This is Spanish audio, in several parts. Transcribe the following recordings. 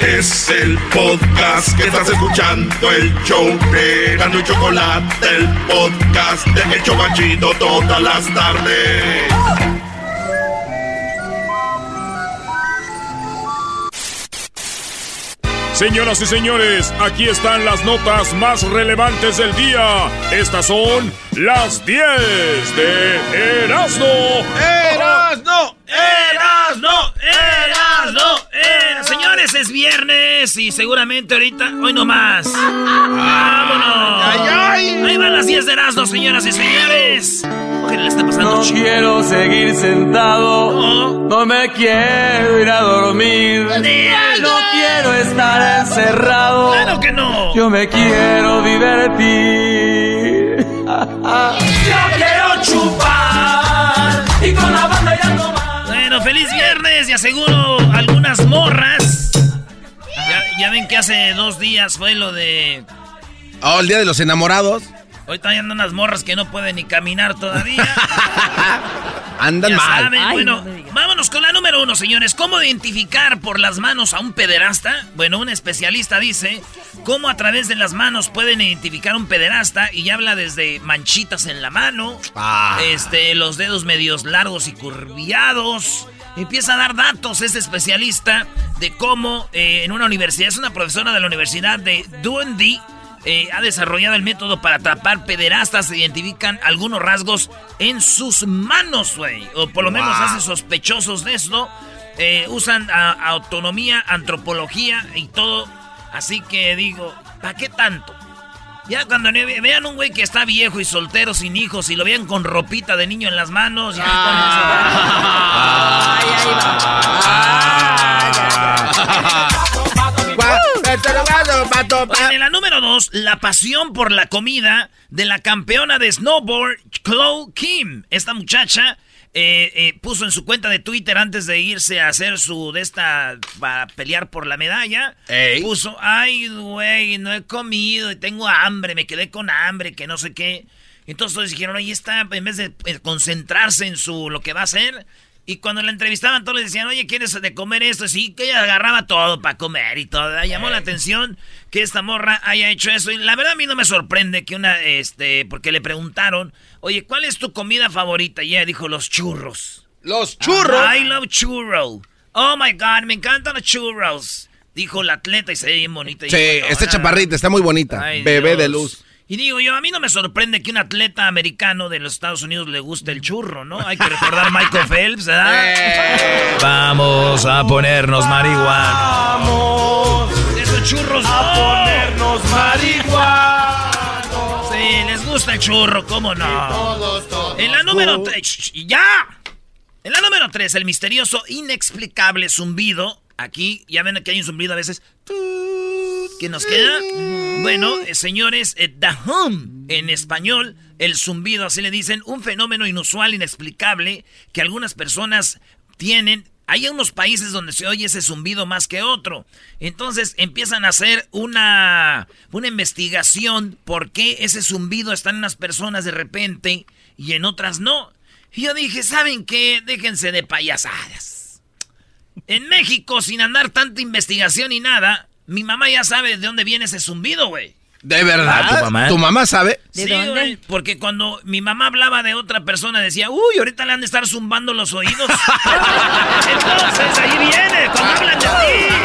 Es el podcast que estás escuchando, el show de Gano y Chocolate, el podcast de El Chobachito todas las tardes. Señoras y señores, aquí están las notas más relevantes del día. Estas son las 10 de Erasmo. ¡Erasno! ¡Erasno! ¡Erasno! ¡Erasno! Señores, es viernes y seguramente ahorita, hoy no más. ¡Vámonos! ¡Ay, ay! Ahí van las 10 de Erasmo, señoras y señores. Ojalá le está pasando No chido. quiero seguir sentado, No. no me quiero ir a dormir, no quiero estar encerrado, ¡Claro que no! yo me quiero divertir. Yo quiero chupar y con la banda ya no más. Bueno, feliz viernes y aseguro algunas morras. Ya, ya ven que hace dos días fue lo de. Oh, el día de los enamorados. Ahorita hay unas morras que no pueden ni caminar todavía. Andan Ya mal. saben, bueno, vámonos con la número uno, señores. ¿Cómo identificar por las manos a un pederasta? Bueno, un especialista dice cómo a través de las manos pueden identificar a un pederasta y habla desde manchitas en la mano, Ah. este, los dedos medios largos y curviados. Empieza a dar datos este especialista de cómo eh, en una universidad, es una profesora de la Universidad de Dundee, eh, ha desarrollado el método para atrapar pederastas. Se identifican algunos rasgos en sus manos, güey. O por lo menos hace sospechosos de esto. Eh, usan a- autonomía, antropología y todo. Así que digo, ¿para qué tanto? Ya cuando vean un güey que está viejo y soltero, sin hijos, y lo vean con ropita de niño en las manos, ya En la número dos, la pasión por la comida de la campeona de snowboard, Chloe Kim. Esta muchacha eh, eh, puso en su cuenta de Twitter antes de irse a hacer su de esta para pelear por la medalla. Ey. Puso, ay, güey, no he comido y tengo hambre, me quedé con hambre, que no sé qué. Entonces dijeron, ahí está, en vez de eh, concentrarse en su lo que va a hacer. Y cuando la entrevistaban, todos le decían, oye, ¿quieres de comer esto? Sí, que ella agarraba todo para comer y todo. Llamó la atención que esta morra haya hecho eso. Y la verdad a mí no me sorprende que una, este, porque le preguntaron, oye, ¿cuál es tu comida favorita? Y ella dijo, los churros. Los churros. I love churro. Oh my God, me encantan los churros. Dijo la atleta y se ve bien bonita. Y Sí, dijo, esta "No, chaparrita está muy bonita. Ay, Bebé Dios. de luz. Y digo yo, a mí no me sorprende que un atleta americano de los Estados Unidos le guste el churro, ¿no? Hay que recordar a Michael Phelps, ¿verdad? Eh. Vamos a ponernos marihuana. Vamos Esos churros, a no. ponernos marihuana. Sí, les gusta el churro, ¿cómo no? En la número 3, ¡ya! En la número 3, el misterioso, inexplicable zumbido. Aquí, ya ven que hay un zumbido a veces. ¿Qué nos queda? Bueno, eh, señores, eh, the hum en español, el zumbido, así le dicen, un fenómeno inusual, inexplicable, que algunas personas tienen. Hay unos países donde se oye ese zumbido más que otro. Entonces empiezan a hacer una, una investigación por qué ese zumbido está en unas personas de repente y en otras no. Y yo dije, ¿saben qué? Déjense de payasadas. En México, sin andar tanta investigación y nada, mi mamá ya sabe de dónde viene ese zumbido, güey. ¿De verdad? ¿Tu mamá? ¿Tu mamá sabe? ¿De sí, dónde? Porque cuando mi mamá hablaba de otra persona decía, uy, ahorita le han de estar zumbando los oídos. Entonces, ahí viene, cuando hablan de ti.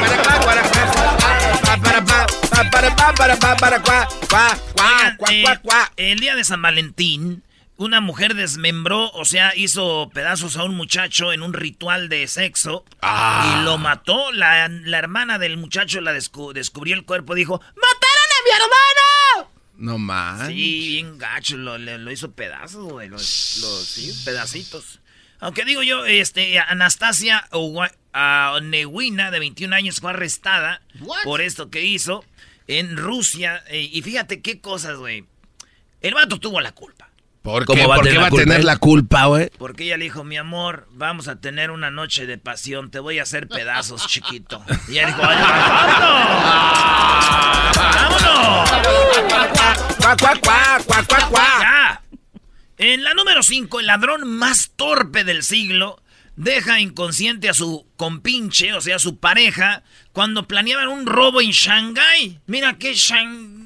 El día de San Valentín, una mujer desmembró, o sea, hizo pedazos a un muchacho en un ritual de sexo Ah. y lo mató. La, la hermana del muchacho la descu- descubrió el cuerpo, dijo, ¡Mataron a mi hermano! No más. Sí, bien gacho, lo, lo hizo pedazos, güey, los- sí, pedacitos. Aunque digo yo, este, Anastasia ah, Onewina, de 21 años, fue arrestada por esto que hizo en Rusia. eh, y fíjate qué cosas, güey. El vato tuvo la culpa. ¿Por ¿Cómo qué, va a ¿Por qué tener va la a culpa tener él? la culpa, güey? Porque ella le dijo, mi amor, vamos a tener una noche de pasión, te voy a hacer pedazos, chiquito. Y ella dijo, "Ay, ¡vámonos! ¡Vámonos! En la número 5, el ladrón más torpe del siglo deja inconsciente a su compinche, o sea, su pareja, cuando planeaban un robo en Shanghái. Mira qué Shanghái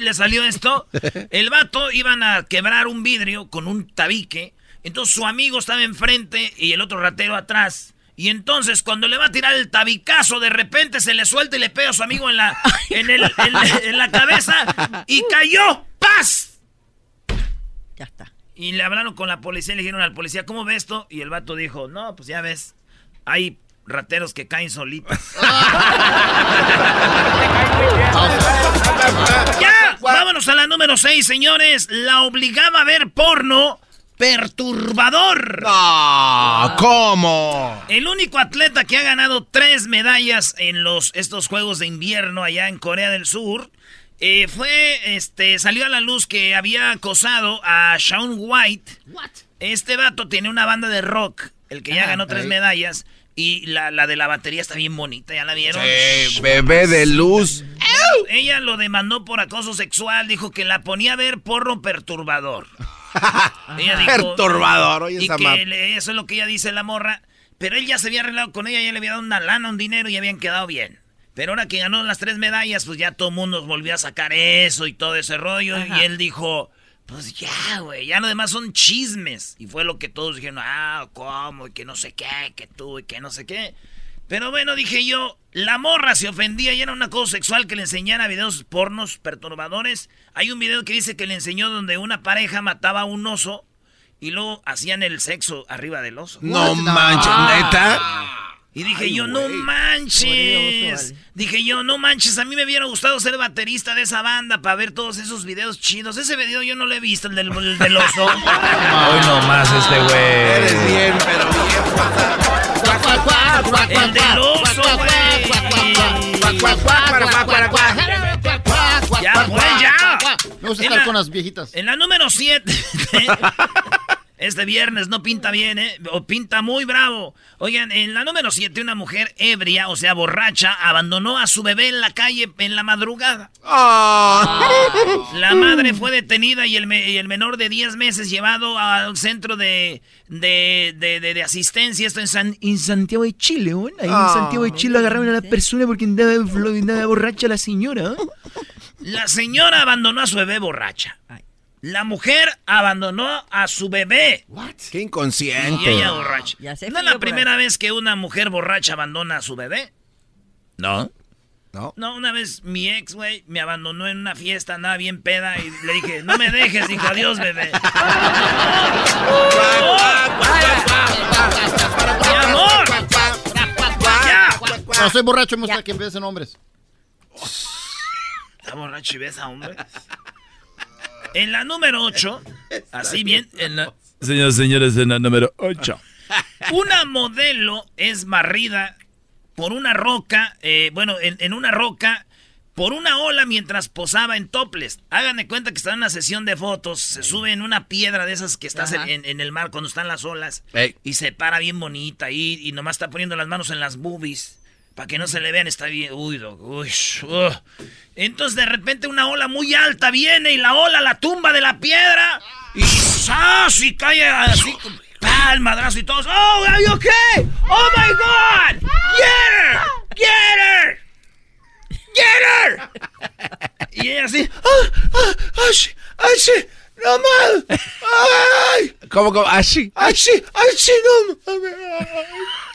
le salió esto. El vato iban a quebrar un vidrio con un tabique. Entonces su amigo estaba enfrente y el otro ratero atrás. Y entonces cuando le va a tirar el tabicazo, de repente se le suelta y le pega a su amigo en la, en el- en- en la cabeza y cayó. ¡Paz! Ya está. Y le hablaron con la policía y le dijeron al policía, ¿cómo ve esto? Y el vato dijo, no, pues ya ves, hay rateros que caen solitos. ya, vámonos a la número 6, señores. La obligaba a ver porno perturbador. No, ¿cómo? El único atleta que ha ganado tres medallas en los, estos Juegos de Invierno allá en Corea del Sur eh, fue, este, salió a la luz que había acosado a Shaun White. Este vato tiene una banda de rock, el que ya ganó tres medallas. Y la, la de la batería está bien bonita, ¿ya la vieron? Sí, bebé de luz. Ella lo demandó por acoso sexual, dijo que la ponía a ver porno perturbador. Ella dijo- Perturbador, oye y esa que le- eso es lo que ella dice la morra. Pero él ya se había arreglado con ella, ya le había dado una lana, un dinero y habían quedado bien. Pero ahora que ganó las tres medallas, pues ya todo el mundo volvió a sacar eso y todo ese rollo. Y él dijo, pues ya, güey, ya lo demás son chismes. Y fue lo que todos dijeron, ah, ¿cómo? Y que no sé qué, que tú y que no sé qué. Pero bueno, dije yo, la morra se ofendía y era un acoso sexual que le enseñara videos pornos perturbadores. Hay un video que dice que le enseñó donde una pareja mataba a un oso y luego hacían el sexo arriba del oso. No manches, neta. Y dije yo, no manches. Dije yo, no manches, a mí me hubiera gustado ser baterista de esa banda para ver todos esos videos chidos. Ese video yo no lo he visto, el del, el del oso. Hoy nomás este güey. Eres bien, pero bien. el del oso, güey. Ya, pues, ya. Me gusta estar la- con las viejitas. En la número 7. Este viernes no pinta bien, ¿eh? O pinta muy bravo. Oigan, en la número 7, una mujer ebria, o sea, borracha, abandonó a su bebé en la calle en la madrugada. La madre fue detenida y el, me- y el menor de 10 meses llevado al centro de, de, de- de- de asistencia. Esto en, San- en Santiago de Chile, ¿no? Ahí en Ah. Santiago de Chile agarraron a la persona porque andaba, borracha la señora. La señora abandonó a su bebé borracha. La mujer abandonó a su bebé. Qué Y inconsciente. ella borracha. Ya se ¿No es la primera vez que una mujer borracha abandona a su bebé? ¿No? No. No, una vez mi ex, güey, me abandonó en una fiesta, andaba bien peda y le dije, no me dejes, dijo, adiós, bebé. ¡Mi amor! ¡Ya! Cuando soy borracho me gusta que empiecen hombres. Está borracho y besa, hombre. En la número 8, así bien, en la- Señores, señores, en la número 8. una modelo es barrida por una roca, eh, bueno, en, en una roca, por una ola mientras posaba en toples. Hagan de cuenta que está en una sesión de fotos, se sube en una piedra de esas que estás en, en- en el mar cuando están las olas, Ey. y se para bien bonita ahí, y nomás está poniendo las manos en las boobies. Para que no se le vean, está bien. Uy, doc, uy, uh. Entonces de repente una ola muy alta viene y la ola la tumba de la piedra. Y ¡zas! Y cae así. ¡pah! El madrazo y todos. ¡Oh, are you okay? ¡Oh my god! ¡Get her! ¡Get her! ¡Get her! Y ella así. ¡Ah! ¡Ah! ¡Ay! sí, ¡No mal! ¡Ay! ¿Cómo, cómo? Sí, ¡Ay! sí, no! Una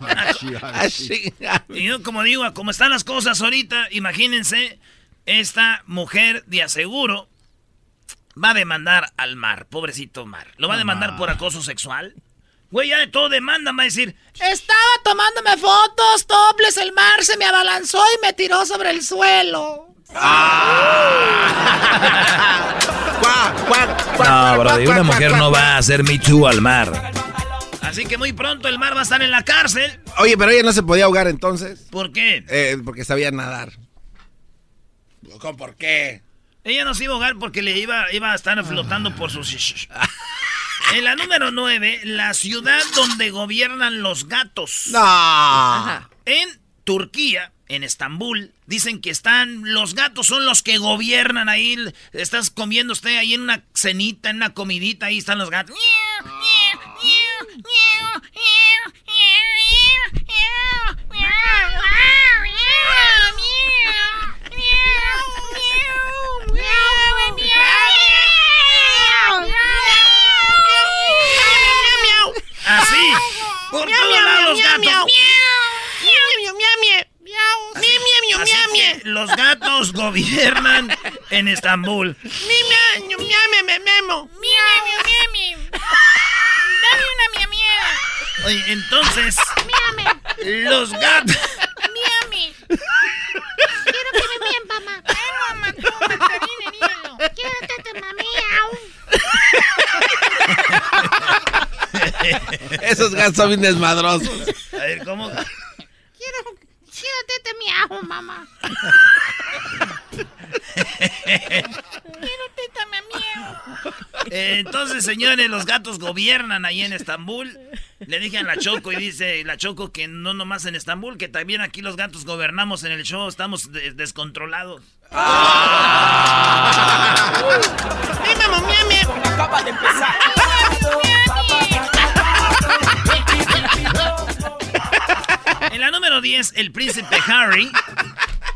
Así. Y yo, como digo, como están las cosas ahorita, imagínense, esta mujer de aseguro va a demandar al mar, pobrecito mar. Lo va a demandar por acoso sexual. Güey, ya de todo demanda, va a decir, Estaba tomándome fotos, toples, el mar se me abalanzó y me tiró sobre el suelo. No, bro, una mujer no va a hacer Me Too al mar. Así que muy pronto el mar va a estar en la cárcel. Oye, pero ella no se podía ahogar entonces. ¿Por qué? Eh, porque sabía nadar. ¿Cómo, ¿Por qué? Ella no se iba a ahogar porque le iba, iba a estar flotando por sus... En la número 9, la ciudad donde gobiernan los gatos. No. En Turquía, en Estambul, dicen que están, los gatos son los que gobiernan ahí. Estás comiendo usted ahí en una cenita, en una comidita, ahí están los gatos. Los gatos. Así que los gatos gobiernan en Estambul. Oye, entonces, los gatos... Quiero que me vean, mamá. Ay, mamá, dile, dímelo. Quédate, mami. Esos gatos son bien desmadrosos. A ver, ¿cómo? Quiero, quiero tete miau, mamá. Quiero. Eh, entonces, señores, los gatos gobiernan ahí en Estambul. Le dije a la Choco y dice la Choco que no nomás en Estambul, que también aquí los gatos gobernamos en el show, estamos de- descontrolados. Dime, mami, mami. Acaba de número 10, el príncipe Harry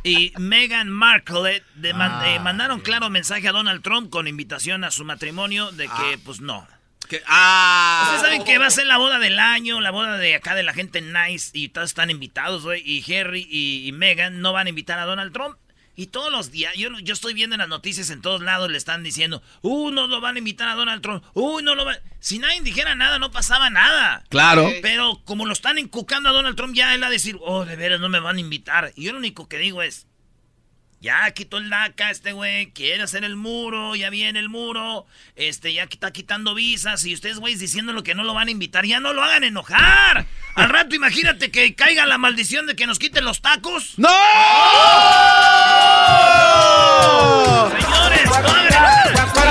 y Meghan Markle eh, mandaron claro mensaje a Donald Trump con invitación a su matrimonio de que, pues no. Que- ah. Ustedes saben que va a ser la boda del año, la boda de acá de la gente nice y todos están invitados, güey. Y Harry y, y Meghan no van a invitar a Donald Trump. Y todos los días, yo, yo estoy viendo en las noticias en todos lados, le están diciendo, uh, no lo van a invitar a Donald Trump, uh, no lo van... Si nadie dijera nada, no pasaba nada. Claro. Pero como lo están encucando a Donald Trump, ya él va a decir, oh, de veras no me van a invitar. Y yo lo único que digo es, ya quitó el DACA este güey, quiere hacer el muro, ya viene el muro, este, ya está quitando visas y ustedes, güeyes, diciéndolo que no lo van a invitar, ya no lo hagan enojar. Al rato imagínate que caiga la maldición de que nos quiten los tacos. ¡No!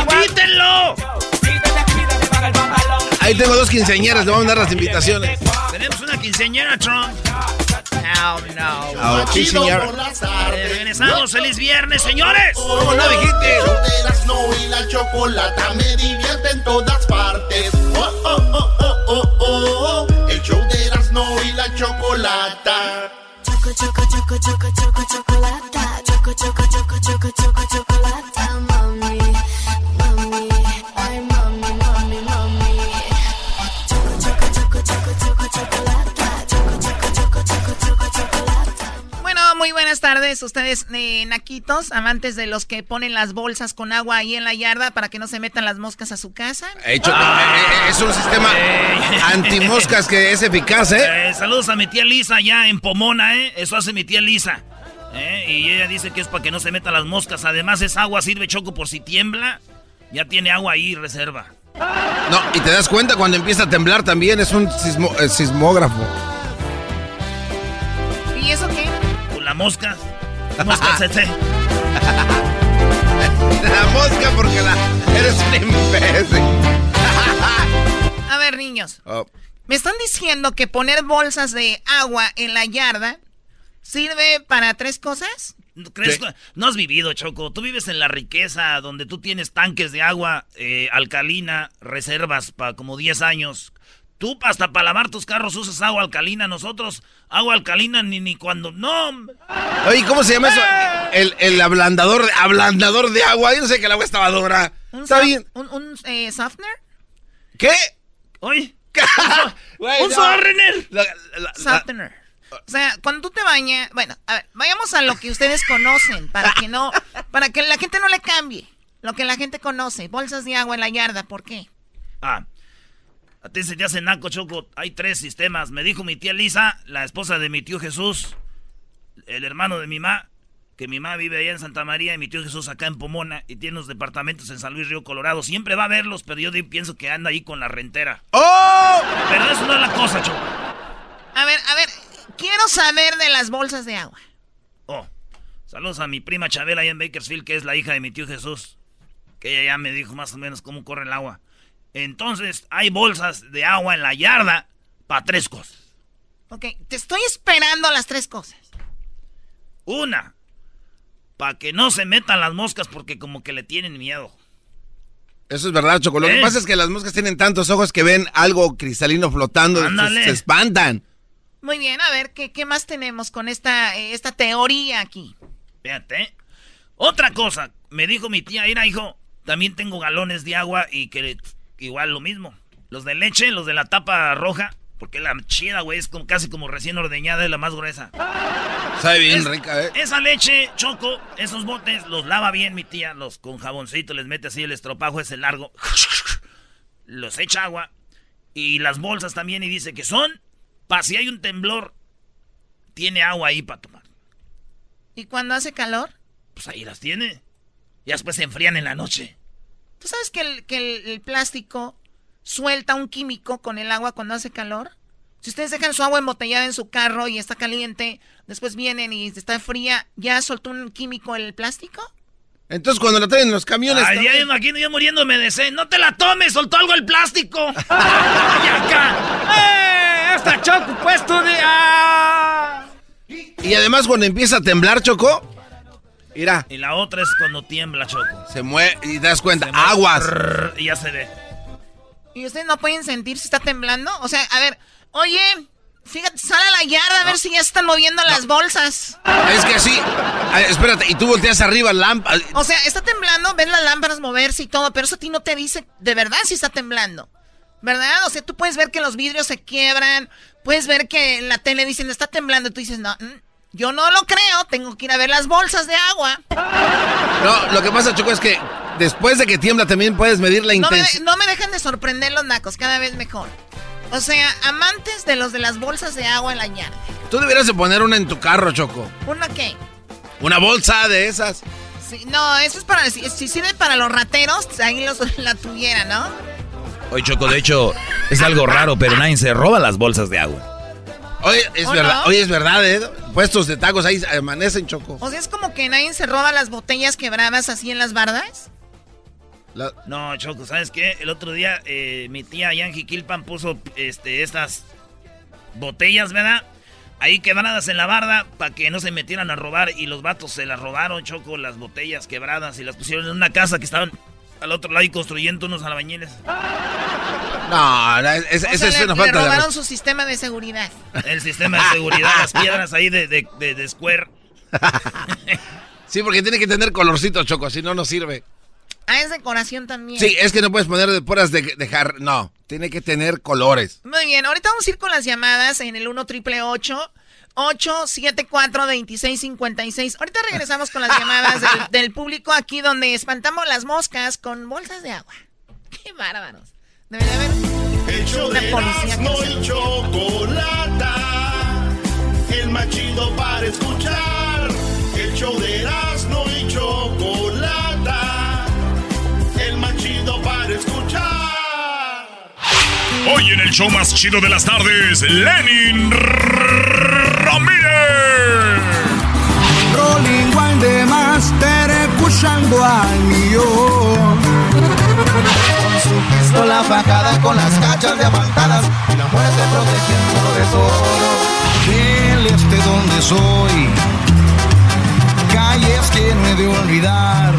No. ¡Invítenlo! Ahí tengo dos quinceañeras, le voy a mandar las invitaciones. Tenemos una quinceañera, Trump. Oh, no. Ah, sí, señor. Regresamos, feliz viernes, señores. ¿Cómo no dijiste? El show de Erasmo y la chocolata me divierte en todas partes. Oh, oh, oh, oh, oh, oh, oh. El show de Erasmo y la chocolata. Choco, choco, choco, choco, choco, chocolata. Choco, choco, choco, choco, choco, chocolata. Mami, mami, ay, mami, mami, mami. Choco, choco, choco, choco, choco, chocolata. Choco, choco, choco, choco, choco, chocolata. Bueno, muy buenas tardes, ustedes eh, naquitos, amantes de los que ponen las bolsas con agua ahí en la yarda para que no se metan las moscas a su casa. Hecho, eh, es un sistema antimoscas que es eficaz, ¿eh? Eh, saludos a mi tía Lisa allá en Pomona, ¿eh? Eso hace mi tía Lisa. ¿Eh? Y ella dice que es para que no se metan las moscas. Además, es agua, sirve choco por si tiembla. Ya tiene agua ahí, reserva. No, y te das cuenta cuando empieza a temblar también, es un sismo- eh, sismógrafo. ¿Y eso qué? Con la mosca. Mosca tsetse. La mosca porque la eres un imbécil. A ver, niños, Oh, me están diciendo que poner bolsas de agua en la yarda sirve para tres cosas. ¿Crees que- No has vivido, Choco. Tú vives en la riqueza donde tú tienes tanques de agua eh, alcalina, reservas para como 10 años. Tú hasta para lavar tus carros usas agua alcalina. Nosotros, agua alcalina ni, ni cuando... No. Oye, ¿cómo se llama eso? El, el ablandador, ablandador de agua. Yo no sé que el agua estaba dura. ¿Un, Está soft- bien. ¿Un, un, eh, softener? ¿Qué? Oye. ¡Un no. softener! La- la- la- Softener. O sea, cuando tú te bañas, bueno, a ver, vayamos a lo que ustedes conocen, para que no, para que la gente no le cambie. Lo que la gente conoce, bolsas de agua en la yarda, ¿por qué? Ah, a ti se te hace naco, Choco. Hay tres sistemas. Me dijo mi tía Lisa, la esposa de mi tío Jesús, el hermano de mi mamá, que mi mamá vive allá en Santa María y mi tío Jesús acá en Pomona y tiene unos departamentos en San Luis Río Colorado. Siempre va a verlos, pero yo pienso que anda ahí con la rentera. ¡Oh! Pero eso no es la cosa, Choco. A ver, a ver, quiero saber de las bolsas de agua. Oh, saludos a mi prima Chabela allá en Bakersfield, que es la hija de mi tío Jesús. Que ella ya me dijo más o menos cómo corre el agua. Entonces, hay bolsas de agua en la yarda para tres cosas. Ok, te estoy esperando las tres cosas. Una, para que no se metan las moscas porque como que le tienen miedo. Eso es verdad, Choco. Lo que ¿Eh? pasa es que las moscas tienen tantos ojos que ven algo cristalino flotando y se espantan. Muy bien, a ver, ¿qué, qué más tenemos con esta, eh, esta teoría aquí? Fíjate. ¿eh? Otra cosa, me dijo mi tía, mira, hijo, también tengo galones de agua y que igual lo mismo. Los de leche, los de la tapa roja, porque la chida, güey, es como, casi como recién ordeñada, es la más gruesa. Sabe bien Es- rica, ¿eh? Esa leche, choco, esos botes, los lava bien mi tía, los con jaboncito, les mete así el estropajo ese largo, los echa agua, y las bolsas también, y dice que son, para si hay un temblor, tiene agua ahí para tomar. ¿Y cuando hace calor? Pues ahí las tiene. Y después se enfrían en la noche. ¿Tú sabes que el, que el, el plástico suelta un químico con el agua cuando hace calor? Si ustedes dejan su agua embotellada en su carro y está caliente, después vienen y está fría, ¿ya soltó un químico el plástico? Entonces cuando la traen en los camiones... Ay, ya me imagino yo muriéndome de sed. ¡No te la tomes! ¡Soltó algo el plástico! ¡Y acá! ¡Eh! ¡Esta choco puesto de... ¡Ah! Y además cuando empieza a temblar, Choco, mira, Y la otra es cuando tiembla, Choco. se mueve y te das cuenta, aguas. Y ya se ve. ¿Y ustedes no pueden sentir si está temblando? O sea, a ver, oye, fíjate, sale a la yarda a ver si ya se están moviendo las bolsas. Es que así, ay, espérate, y tú volteas arriba, lámpara. O sea, está temblando, ves las lámparas moverse y todo, pero eso a ti no te dice de verdad si está temblando. ¿Verdad? O sea, tú puedes ver que los vidrios se quiebran, puedes ver que en la tele dicen está temblando, y tú dices, no, mm, yo no lo creo, tengo que ir a ver las bolsas de agua. No, lo que pasa, Choco, es que después de que tiembla también puedes medir la No me, intensidad. no me dejan de sorprender los nacos, cada vez mejor. O sea, amantes de los de las bolsas de agua en la yarda. Tú deberías de poner una en tu carro, Choco. ¿Una qué? Una bolsa de esas. Sí, no, eso es para, si, si sirve para los rateros, ahí los, la tuviera, ¿no? Oye, Choco, de hecho, es algo raro, pero nadie se roba las bolsas de agua. Oye, es ¿O verdad, no? oye, es verdad, ¿eh? Puestos de tacos ahí amanecen, Choco. O sea, es como que nadie se roba las botellas quebradas así en las bardas. La- No, Choco, ¿sabes qué? El otro día eh, mi tía Yanji Kilpan puso este, estas botellas, ¿verdad? Ahí quebradas en la barda para que no se metieran a robar y los vatos se las robaron, Choco, las botellas quebradas y las pusieron en una casa que estaban al otro lado y construyendo unos albañiles. No, no, es- es- O esa sea, es le, una le falta de robaron su sistema de seguridad. El sistema de seguridad, las piedras ahí de, de, de- de Square. Sí, porque tiene que tener colorcito, Choco, si no, no sirve. Ah, es decoración también. Sí, es que no puedes poner de puras de, de jar- No, tiene que tener colores. Muy bien, ahorita vamos a ir con las llamadas en el 1 triple 874 2656 Ahorita regresamos con las llamadas del, del público aquí donde espantamos las moscas con bolsas de agua. Qué bárbaros. Debería haber El show una de policía se- y Chocolata. El más chido para escuchar. El show de Erasmo y Chocolata. Hoy en el show más chido de las tardes, Lenin Ramírez. Rolling de Master escuchando al millón. Con su pistola fajada con las cachas diamantadas y la muerte protegiendo tesoro. Del este donde soy, calles que no he de olvidar.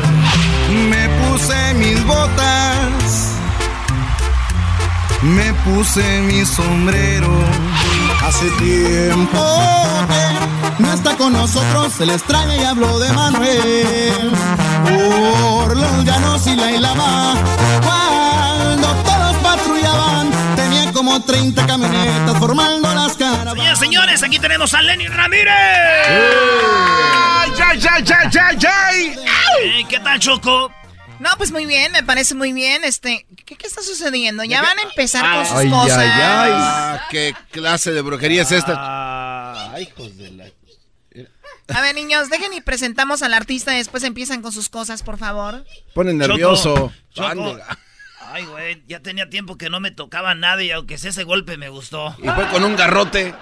Me puse mis botas, me puse mi sombrero. Hace tiempo que no está con nosotros, se le extraña y hablo de Manuel. Por los llanos y la ilama, cuando todos patrullaban, tenía como 30 camionetas formando las caras. Señoras, señores, aquí tenemos a Lenny Ramírez. ¡Ay, ay, ay, ay, ay, ay! ¿Qué tal, Choco? No, pues muy bien, me parece muy bien. Este, ¿qué, qué está sucediendo? Ya van a empezar con sus Ay, cosas. ay, ay. Ah, ¿Qué clase de brujería es esta? Ah. Hijos de la... A ver, niños, dejen y presentamos al artista y después empiezan con sus cosas, por favor. Pone nervioso. Choco. Ay, güey, ya tenía tiempo que no me tocaba nada y aunque sea ese golpe me gustó. Y fue con un garrote.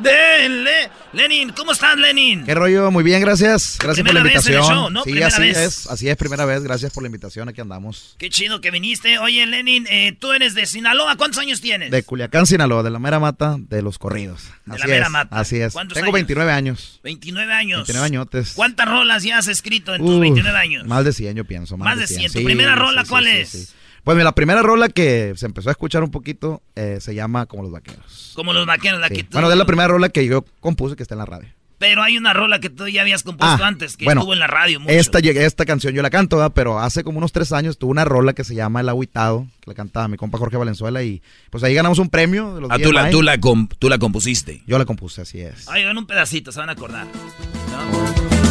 Denle. Lenin, ¿cómo estás, Lenin? ¿Qué rollo? Muy bien, gracias. Gracias por la Primera vez en el invitación. show, ¿no? Sí, Primera así vez. es, así es, primera vez. Gracias por la invitación, aquí andamos. Qué chido que viniste. Oye, Lenin, eh, tú eres de Sinaloa. ¿Cuántos años tienes? De Culiacán, Sinaloa, de la mera mata de los corridos. De así la mera es, mata. Así es. ¿Cuántos Tengo años? 29 años. 29 años. 29 añotes. ¿Cuántas rolas ya has escrito en tus Uf, 29 años? Más de 100, yo pienso. Más, Más de 100. ¿Tu Sí, primera rola sí, cuál es? Pues mira, la primera rola que se empezó a escuchar un poquito eh, se llama Como los Vaqueros. Como los vaqueros, la Sí. que tú- Bueno, es la primera rola que yo compuse que está en la radio. Pero hay una rola que tú ya habías compuesto Ah, antes, que bueno, estuvo en la radio mucho. Esta, esta canción yo la canto, ¿verdad? pero hace como unos tres años tuve una rola que se llama El Agüitado, que la cantaba mi compa Jorge Valenzuela y pues ahí ganamos un premio de los Ah, tú la, tú, la com- tú la compusiste. Yo la compuse, así es. Ay, en un pedacito, se van a acordar.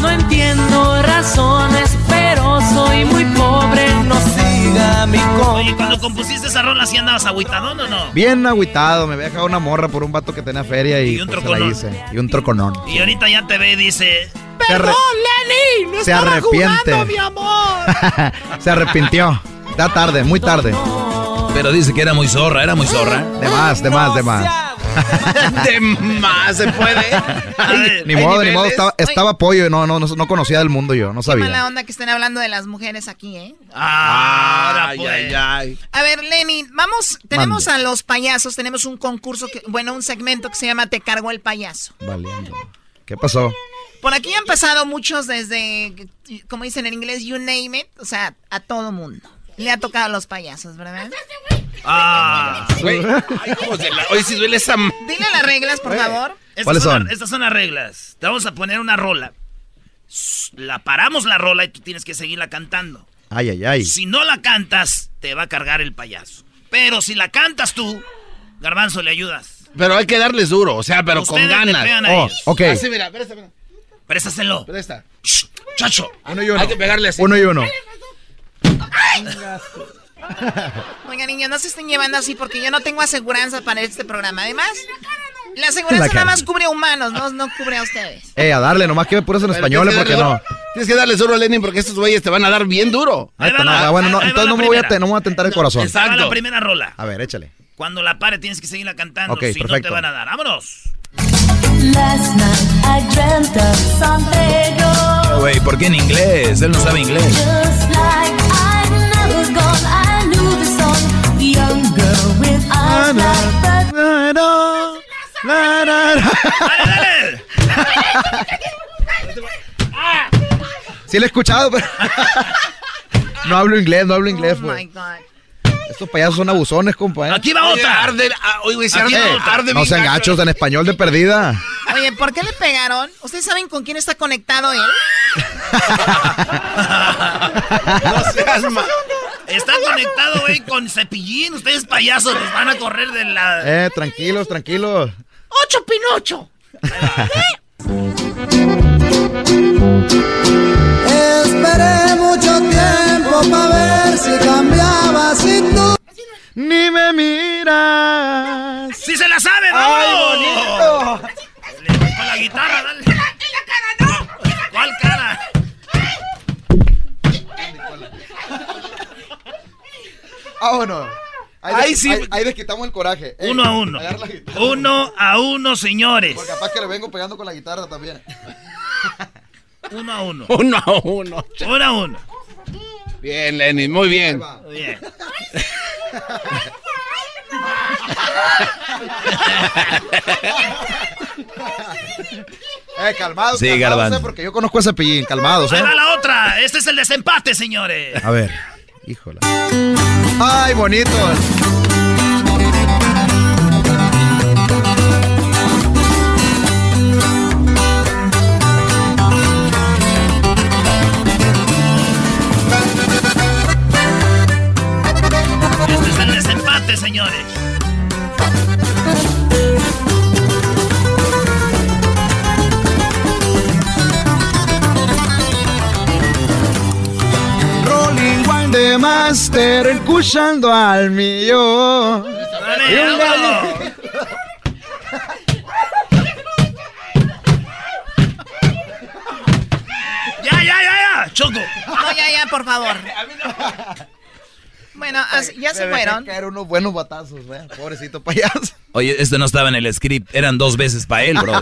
No entiendo razones, pero soy muy pobre. No siga mi Oye, cuando compusiste esa rola, ¿sí andabas agüitadón o no? Bien agüitado, me había dejado una morra por un vato que tenía feria y, Y un pues, se la troconón. hice. Y un troconón. Y ahorita ya te ve y dice... Arre- Lenny! Se estaba arrepiente. jugando, mi amor! se arrepintió. Está tarde, muy tarde. Pero dice que era muy zorra, era muy zorra. De más, de más, de más. De más se puede. Ni modo, ni modo, estaba, estaba pollo y no, no, no, no conocía del mundo yo, no Qué mala sabía. onda que estén hablando de las mujeres aquí, ¿eh? Ah, Ay, pues. ay, ay. A ver, Lenny, vamos, tenemos Mande. a los payasos, tenemos un concurso, que, bueno, un segmento que se llama Te cargo el payaso. Valiendo. ¿Qué pasó? Por aquí han pasado muchos desde, como dicen en inglés, you name it, o sea, a todo mundo. Le ha tocado a los payasos, ¿verdad? Ah. Güey, ay, hijos de la... Hoy sí duele esa... m- Dile las reglas, por favor. Estas ¿Cuáles son? las- estas son las reglas. Te vamos a poner una rola. La paramos la rola y tú tienes que seguirla cantando. Ay, ay, ay. Si no la cantas, te va a cargar el payaso. Pero si la cantas tú, Garbanzo, le ayudas. Pero hay que darles duro, o sea, pero con Ustedes ganas. pegan a Oh, ok. Así, mira, presta, mira. Préstaselo. Presta. Chacho. Uno y uno. Hay que pegarle así. Uno y uno. Oiga, niños, no se estén llevando así porque yo no tengo aseguranza para este programa. Además, la aseguranza La nada más cubre a humanos, no, no cubre a ustedes. Eh, a darle, nomás que me puras en español, porque darle no. duro. Tienes que darles duro a Lenin porque estos güeyes te van a dar bien duro. Ahí Ahí va está, no, la- bueno, no, ahí va entonces no me, voy a, primera. te- no me voy a tentar el corazón. Va la primera rola. A ver, échale. Cuando la pare tienes que seguirla cantando, Ok, si no te perfecto. van a dar. ¡Vámonos! Last night I dreamt of San Pedro. Güey, ¿por qué en inglés? Él no sabe inglés. Just like never gone, Sí lo he escuchado, pero... no hablo inglés, no hablo inglés, Oh my pues. God. Estos payasos son abusones, compa. ¿eh? Aquí va otra. arde, ah, oye, güey, se arde, va otra. arde No bien sean gacho. gachos en español de perdida. Oye, ¿por qué le pegaron? ¿Ustedes saben con quién está conectado él? No seas ma... Está conectado, güey, con cepillín. Ustedes payasos van a correr de la... Eh, tranquilos, tranquilos. ¡Ocho Pinocho! Esperé mucho tiempo para ver si cambiabas y tú Ni me miras. ¡Sí se la sabe, ¡Ay, bonito! Le- la guitarra, dale. ¡En la cara no! ¿Cuál cara? Vámonos. Ahí, Ahí le- sí. ahí- ahí les quitamos el coraje. Ey, Uno a uno. Uno a uno, señores. Porque capaz que le vengo pegando con la guitarra también. Uno a uno. Uno a uno. Uno a uno. Bien, Lenin, muy bien. Muy Bien. Eh, calmados, Sí, Garbanzo. eh, porque yo conozco ese pillín. Calmados, Ahí eh. va la otra. Este es el desempate, señores. A ver. Híjole. Ay, bonito. Master escuchando al millón. Ya, ya, ya, ya, Choco. No, ya, ya, por favor. Bueno, así- ya se fueron. caer unos buenos batazos, ¿eh? Pobrecito payaso. Oye, esto no estaba en el script, eran dos veces para él, bro.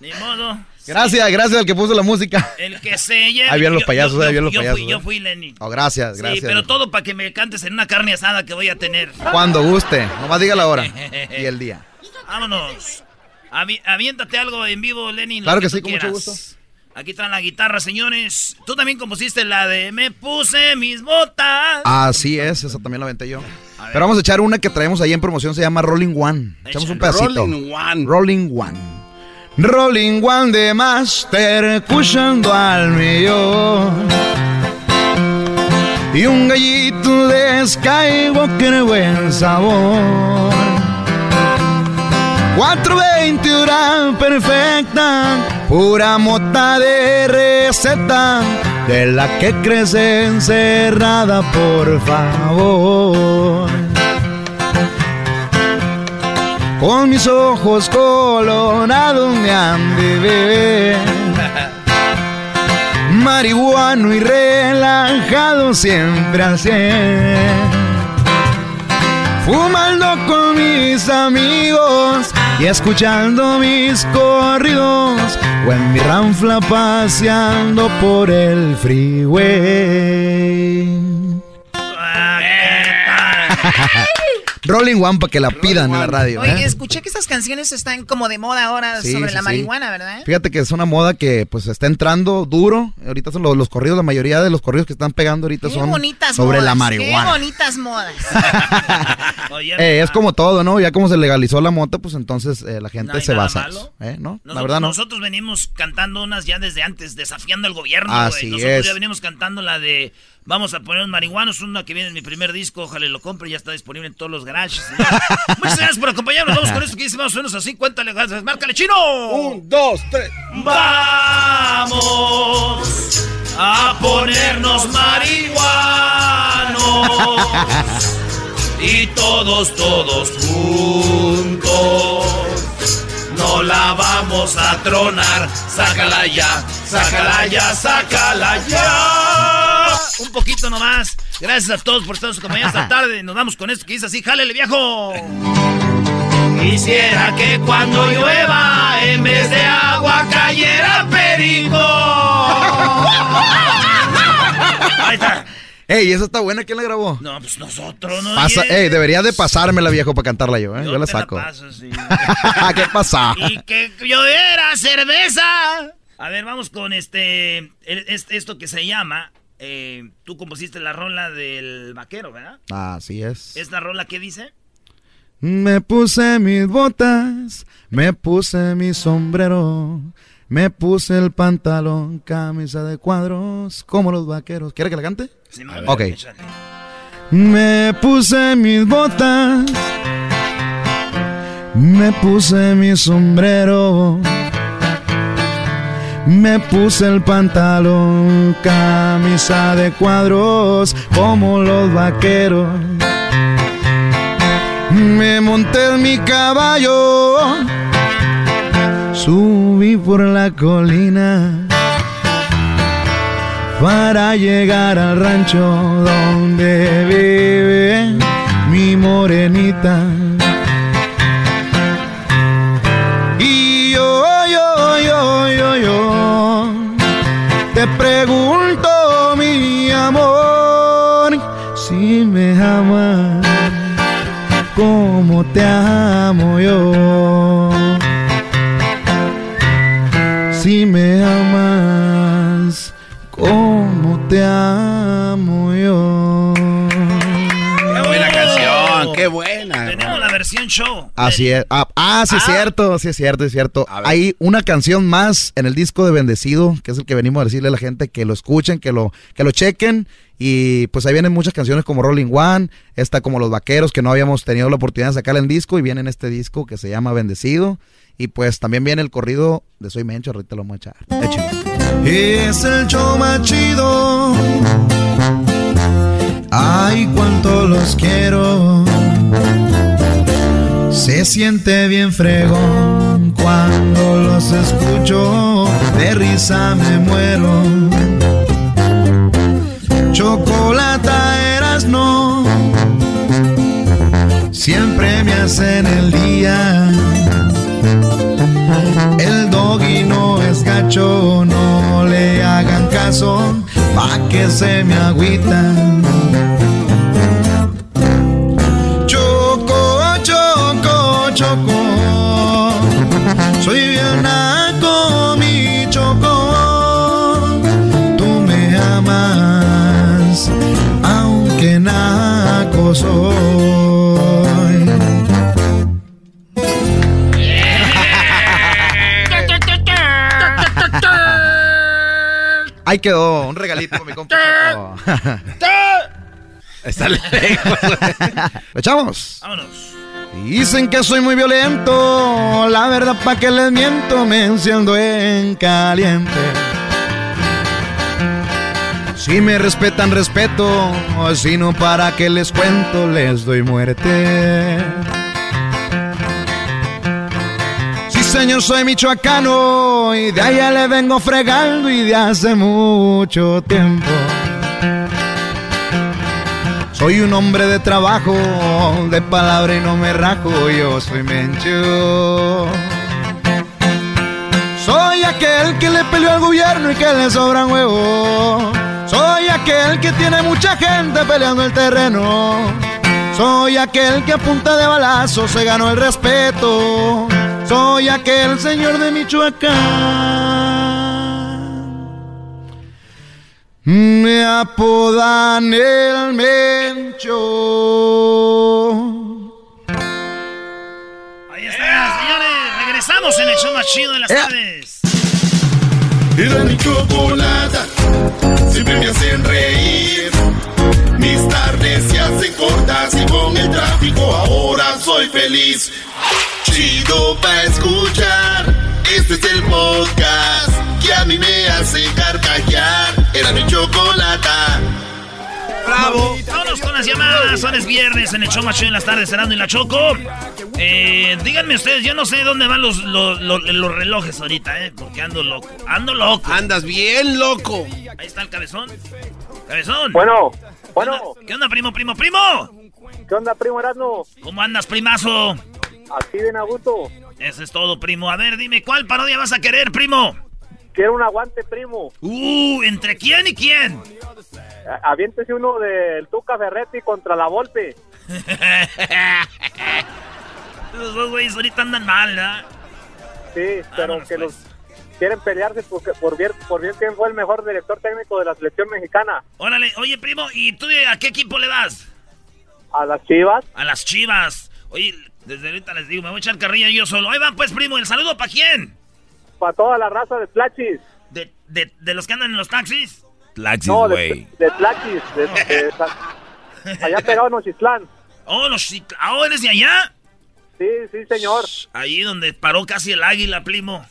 Ni modo. Gracias, gracias al que puso la música. El que se lleve. Ahí vienen los payasos, yo- ahí vienen los yo payasos, Fui, yo ¿eh? fui, Lenny. Oh, gracias, Sí, gracias. pero todo para que me cantes en una carne asada que voy a tener. Cuando guste, nomás diga la hora y el día. Vámonos. Avi- aviéntate algo en vivo, Lenny. lo Claro que sí, con mucho gusto. Aquí está la guitarra, señores. Tú también compusiste la de Me puse mis botas. Así es, esa también la aventé yo. Pero vamos a echar una que traemos ahí en promoción, se llama Rolling One. Echamos un pedacito. Rolling One. Rolling One. Rolling One de Master, escuchando al millón. Y un gallito de Skywalker, buen sabor. 420 hora perfecta, pura mota de receta, de la que crece encerrada, por favor. Con mis ojos colorados me han de ver. Marihuano y relajado siempre al cien. Fumando con mis amigos y escuchando mis corridos. O en mi ranfla paseando por el freeway. Rolling One para que la pidan en la radio. Oye, ¿eh? escuché que estas canciones están como de moda ahora Sí, sobre sí, la sí. marihuana, ¿verdad? Fíjate que es una moda que pues está entrando duro. Ahorita son los, los corridos, la mayoría de los corridos que están pegando ahorita Qué son bonitas sobre modas, la Qué marihuana. bonitas modas. Eh, es como todo, ¿no? Ya como se legalizó la mota, pues entonces eh, la gente No se basa. ¿eh? ¿No? la Nosotros, verdad no. nosotros venimos cantando unas ya desde antes, desafiando al gobierno, Así güey. Nosotros es. ya venimos cantando la de Vamos a poner marihuanos, una que viene en mi primer disco, ojalá lo compre, ya está disponible en todos los garages. Muchas gracias por acompañarnos, vamos con esto que dice más o menos así, cuéntale, márcale, chino. Un, dos, tres. Vamos a ponernos marihuanos y todos, todos juntos. No la vamos a tronar, sácala ya, sácala ya, sácala ya. Un poquito nomás. Gracias a todos por estar acompañando esta tarde. Nos vamos con esto que dice así, jálele viejo. Quisiera que cuando llueva, en vez de agua cayera perico. Ahí está. Ey, esa está buena, ¿quién la grabó? No, pues nosotros, ¿no? Pasa, ey, debería de pasármela, viejo, para cantarla yo, ¿eh? Yo, la saco. paso, sí. ¿Qué pasa? y que lloviera cerveza. A ver, vamos con este, el- este- esto que se llama, eh, tú compusiste la rola del vaquero, ¿verdad? Así es. ¿Esta rola qué dice? Me puse mis botas, me puse mi sombrero, me puse el pantalón, camisa de cuadros, como los vaqueros. ¿Quiere que la cante? Sí, ok. Me puse mis botas, me puse mi sombrero, me puse el pantalón, camisa de cuadros, como los vaqueros. Me monté en mi caballo, subí por la colina para llegar al rancho donde vive mi morenita. Pregunto, mi amor, si me amas como te amo yo. Si me amas como te amo yo. Qué buena canción, qué buena. Versión show. Así es. Ah, ah, sí es cierto, sí es cierto, es cierto. Hay una canción más en el disco de Bendecido, que es el que venimos a decirle a la gente que lo escuchen, que lo, que lo chequen. Y pues ahí vienen muchas canciones como Rolling One, esta como Los Vaqueros, que no habíamos tenido la oportunidad de sacarla en disco, y viene en este disco que se llama Bendecido. Y pues también viene el corrido de Soy Mencho, ahorita lo vamos a echar. Es el show más chido. Ay, cuánto los quiero. Se siente bien fregón cuando los escucho. De risa me muero. Chocolata eras no. Siempre me hacen el día. El doggy no es gacho, no le hagan caso, pa' que se me agüitan. Naco soy. Ahí quedó, un regalito con mi compa. Está lejos. ¿Lo echamos? Vámonos. Dicen que soy muy violento, la verdad pa' que les miento, me enciendo en caliente. Si me respetan, respeto, si no para que les cuento, les doy muerte. Sí señor, soy michoacano y de allá le vengo fregando y de hace mucho tiempo. Soy un hombre de trabajo, de palabra y no me rajo, yo soy mencho. Soy aquel que le peleó al gobierno y que le sobran huevos. Soy aquel que tiene mucha gente peleando el terreno. Soy aquel que a punta de balazo se ganó el respeto. Soy aquel señor de Michoacán. Me apodan el Mencho. Ahí está, señores. Regresamos en el show más chido de las tardes. Era mi chocolata, siempre me hacen reír. Mis tardes se hacen cortas y con el tráfico ahora soy feliz. Chido pa' escuchar, este es el podcast que a mí me hace carcajear. Era mi chocolata. Bravo. Vámonos con las llamadas. Ahora es viernes en el show más chido de las tardes, Cerrando y la Choco. Eh, díganme ustedes, yo no sé dónde van los, los, los- los relojes ahorita, ¿eh? Porque ando loco. Ando loco. Andas bien loco. Ahí está el cabezón. Cabezón. Bueno, bueno. ¿Qué onda, ¿Qué onda, primo, primo, primo? ¿Qué onda, primo Erasmo? ¿Cómo andas, primazo? Aquí bien a gusto. Eso es todo, primo. A ver, dime, ¿cuál parodia vas a querer, primo? Quiero un aguante, primo. Uh, ¿entre quién y quién? Aviéntese uno del Tuca Ferretti contra la Volpe. Los dos güeyes ahorita andan mal, ¿verdad? Sí, pero Vámonos, que pues. los quieren pelearse porque por bien, por bien quién fue el mejor director técnico de la selección mexicana. Órale, oye, primo, ¿y tú de- a qué equipo le das? A las Chivas. A las chivas. Oye, desde ahorita les digo, me voy a echar carrilla yo solo. Ahí va, pues, primo, ¿el saludo para quién? Para toda la raza de Tlachis. ¿De, de, de los que andan en los taxis? Laxis, No, güey. de, de Tlachis. de- de allá pegado en Ochitlán. Oh, los chi- ah, ¿oh, ¿eres de allá? Sí, sí, señor. Ahí donde paró casi el águila, primo.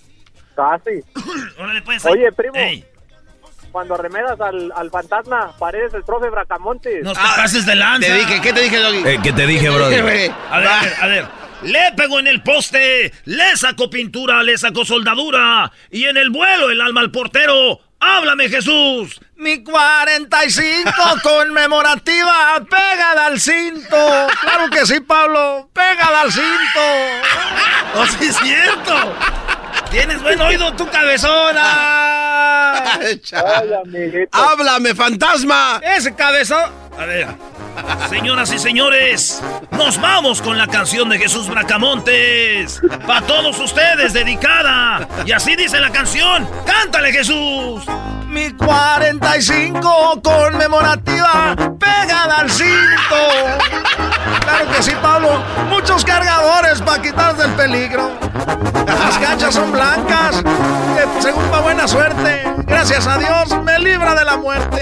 Casi. Órale, pues. ahí. Oye, primo. Ey, Cuando remedas al, al fantasma, paredes el profe Bracamontes. no te pases de lanza. Te dije, ¿qué te dije, Doggy? Eh, ¿Qué te dije, bro? A ver, a ver, a ver. Le pegó en el poste, le sacó pintura, le sacó soldadura. Y en el vuelo, el alma al portero. ¡Háblame, Jesús! Mi 45 conmemorativa, pégala al cinto. Claro que sí, Pablo, pégala al cinto. ¡Oh, sí cierto! ¡Tienes buen oído, tu cabezona! Ay, amiguito. ¡Háblame, fantasma! Ese cabezón. A ver, señoras y señores, nos vamos con la canción de Jesús Bracamontes. Para todos ustedes, dedicada. Y así dice la canción. ¡Cántale, Jesús! Mi 45 conmemorativa, pégala al cinto. Claro que sí, Pablo. Muchos cargadores para quitar del peligro. Son blancas. que según pa' buena suerte. Gracias a Dios me libra de la muerte.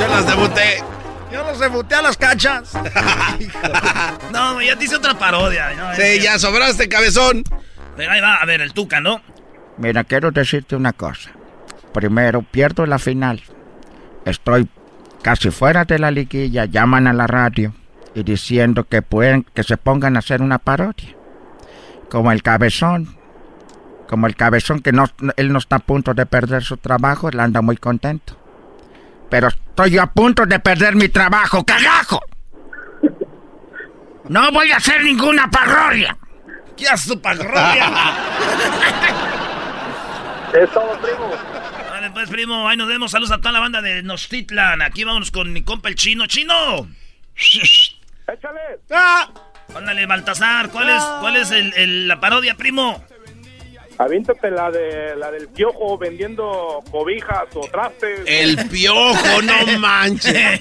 Yo las debuté. Yo los debuté a las canchas. No, ya te hice otra parodia. ¿no? Sí, ya sobraste, cabezón. Pero ahí va, a ver, el Tuca, ¿no? Mira, quiero decirte una cosa. Primero, pierdo la final. Estoy casi fuera de la liguilla, llaman a la radio y diciendo que pueden, que se pongan a hacer una parodia. Como el cabezón. Como el cabezón que no, él no está a punto de perder su trabajo, él anda muy contento. Pero estoy yo a punto de perder mi trabajo, cagajo. No voy a hacer ninguna parodia. ¿Qué hace su parroquia? Es todo, primo. Vale, pues, primo, ahí nos vemos. Saludos a toda la banda de Nostitlan. Aquí vamos con mi compa el chino. ¡Chino! ¡Échale! ¡Ah! Ándale, Baltasar, ¿cuál es, cuál es el- el- la parodia, primo? Aviéntate la, de, la del piojo vendiendo cobijas o trastes. El piojo, no manches.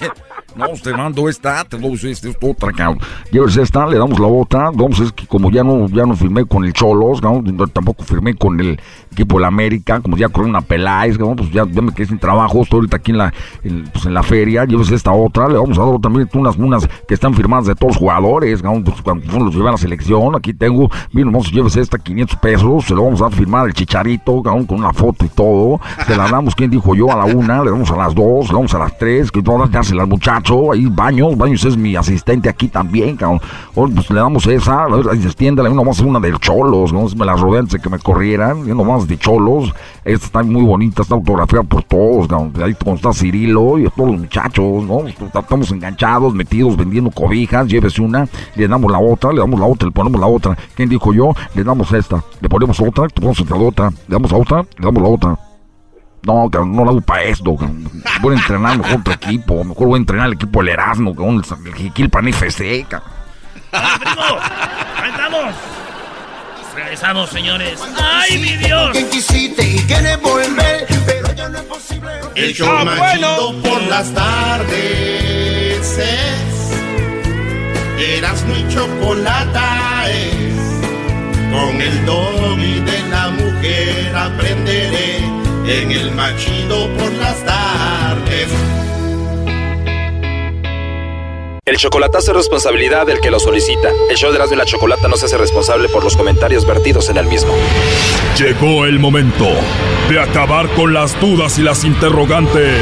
No, te mando esta, te doy esta, esta otra, cabrón. Llevas esta, le damos la otra. Vamos, es que como ya no, ya no firmé con el Cholos, no, tampoco firmé con el equipo de la América, como ya corrí una Peláez, cabrón, pues ya, ya me quedé sin trabajo, estoy ahorita aquí en la, en, pues en la feria. Llevas esta otra, le vamos a dar también unas, unas que están firmadas de todos los jugadores, cabrón, pues cuando los llevan a la selección. Aquí tengo, bien, vamos, lleves esta 500 pesos, se lo vamos a dar firmar el chicharito, cabrón, con una foto y todo. Se la damos, ¿quién dijo yo? A la una, le damos a las dos, le damos a las tres, que todas dársela al muchacho. Ahí Baños, Baños es mi asistente aquí también, cabrón. Ahora, pues le damos esa, a ver, ahí extiéndela, no vamos a hacer una de cholos, ¿no? Me la rodeé antes de que me corrieran, nomás de cholos. Esta está muy bonita, está autografiada por todos. Ahí como está Cirilo y todos los muchachos, ¿no? Estamos enganchados, metidos, vendiendo cobijas, llévese una, le damos la otra, le damos la otra, le ponemos la otra. ¿Quién dijo yo? Le damos esta, le ponemos otra, le ponemos otra, otra, le damos la otra, le damos la otra. No, cabrón, no lo hago para esto. cabrón. Voy a entrenar mejor otro equipo. Mejor voy a entrenar el equipo del Erasmo, cabrón, el Jiquilpan FC, cabrón. ¡Ahí estamos! Regresamos, señores. ¡Ay, mi Dios! Que quisiste y quieres volver, pero ya no es posible. El show Ah, más bueno. chido por las tardes es Erasmo y Chocolata es Con el doggy de la mujer aprenderé En el más chido por las tardes El chocolatazo es responsabilidad del que lo solicita. El show de Erasmo y la Chocolata no se hace responsable por los comentarios vertidos en el mismo. Llegó el momento de acabar con las dudas y las interrogantes.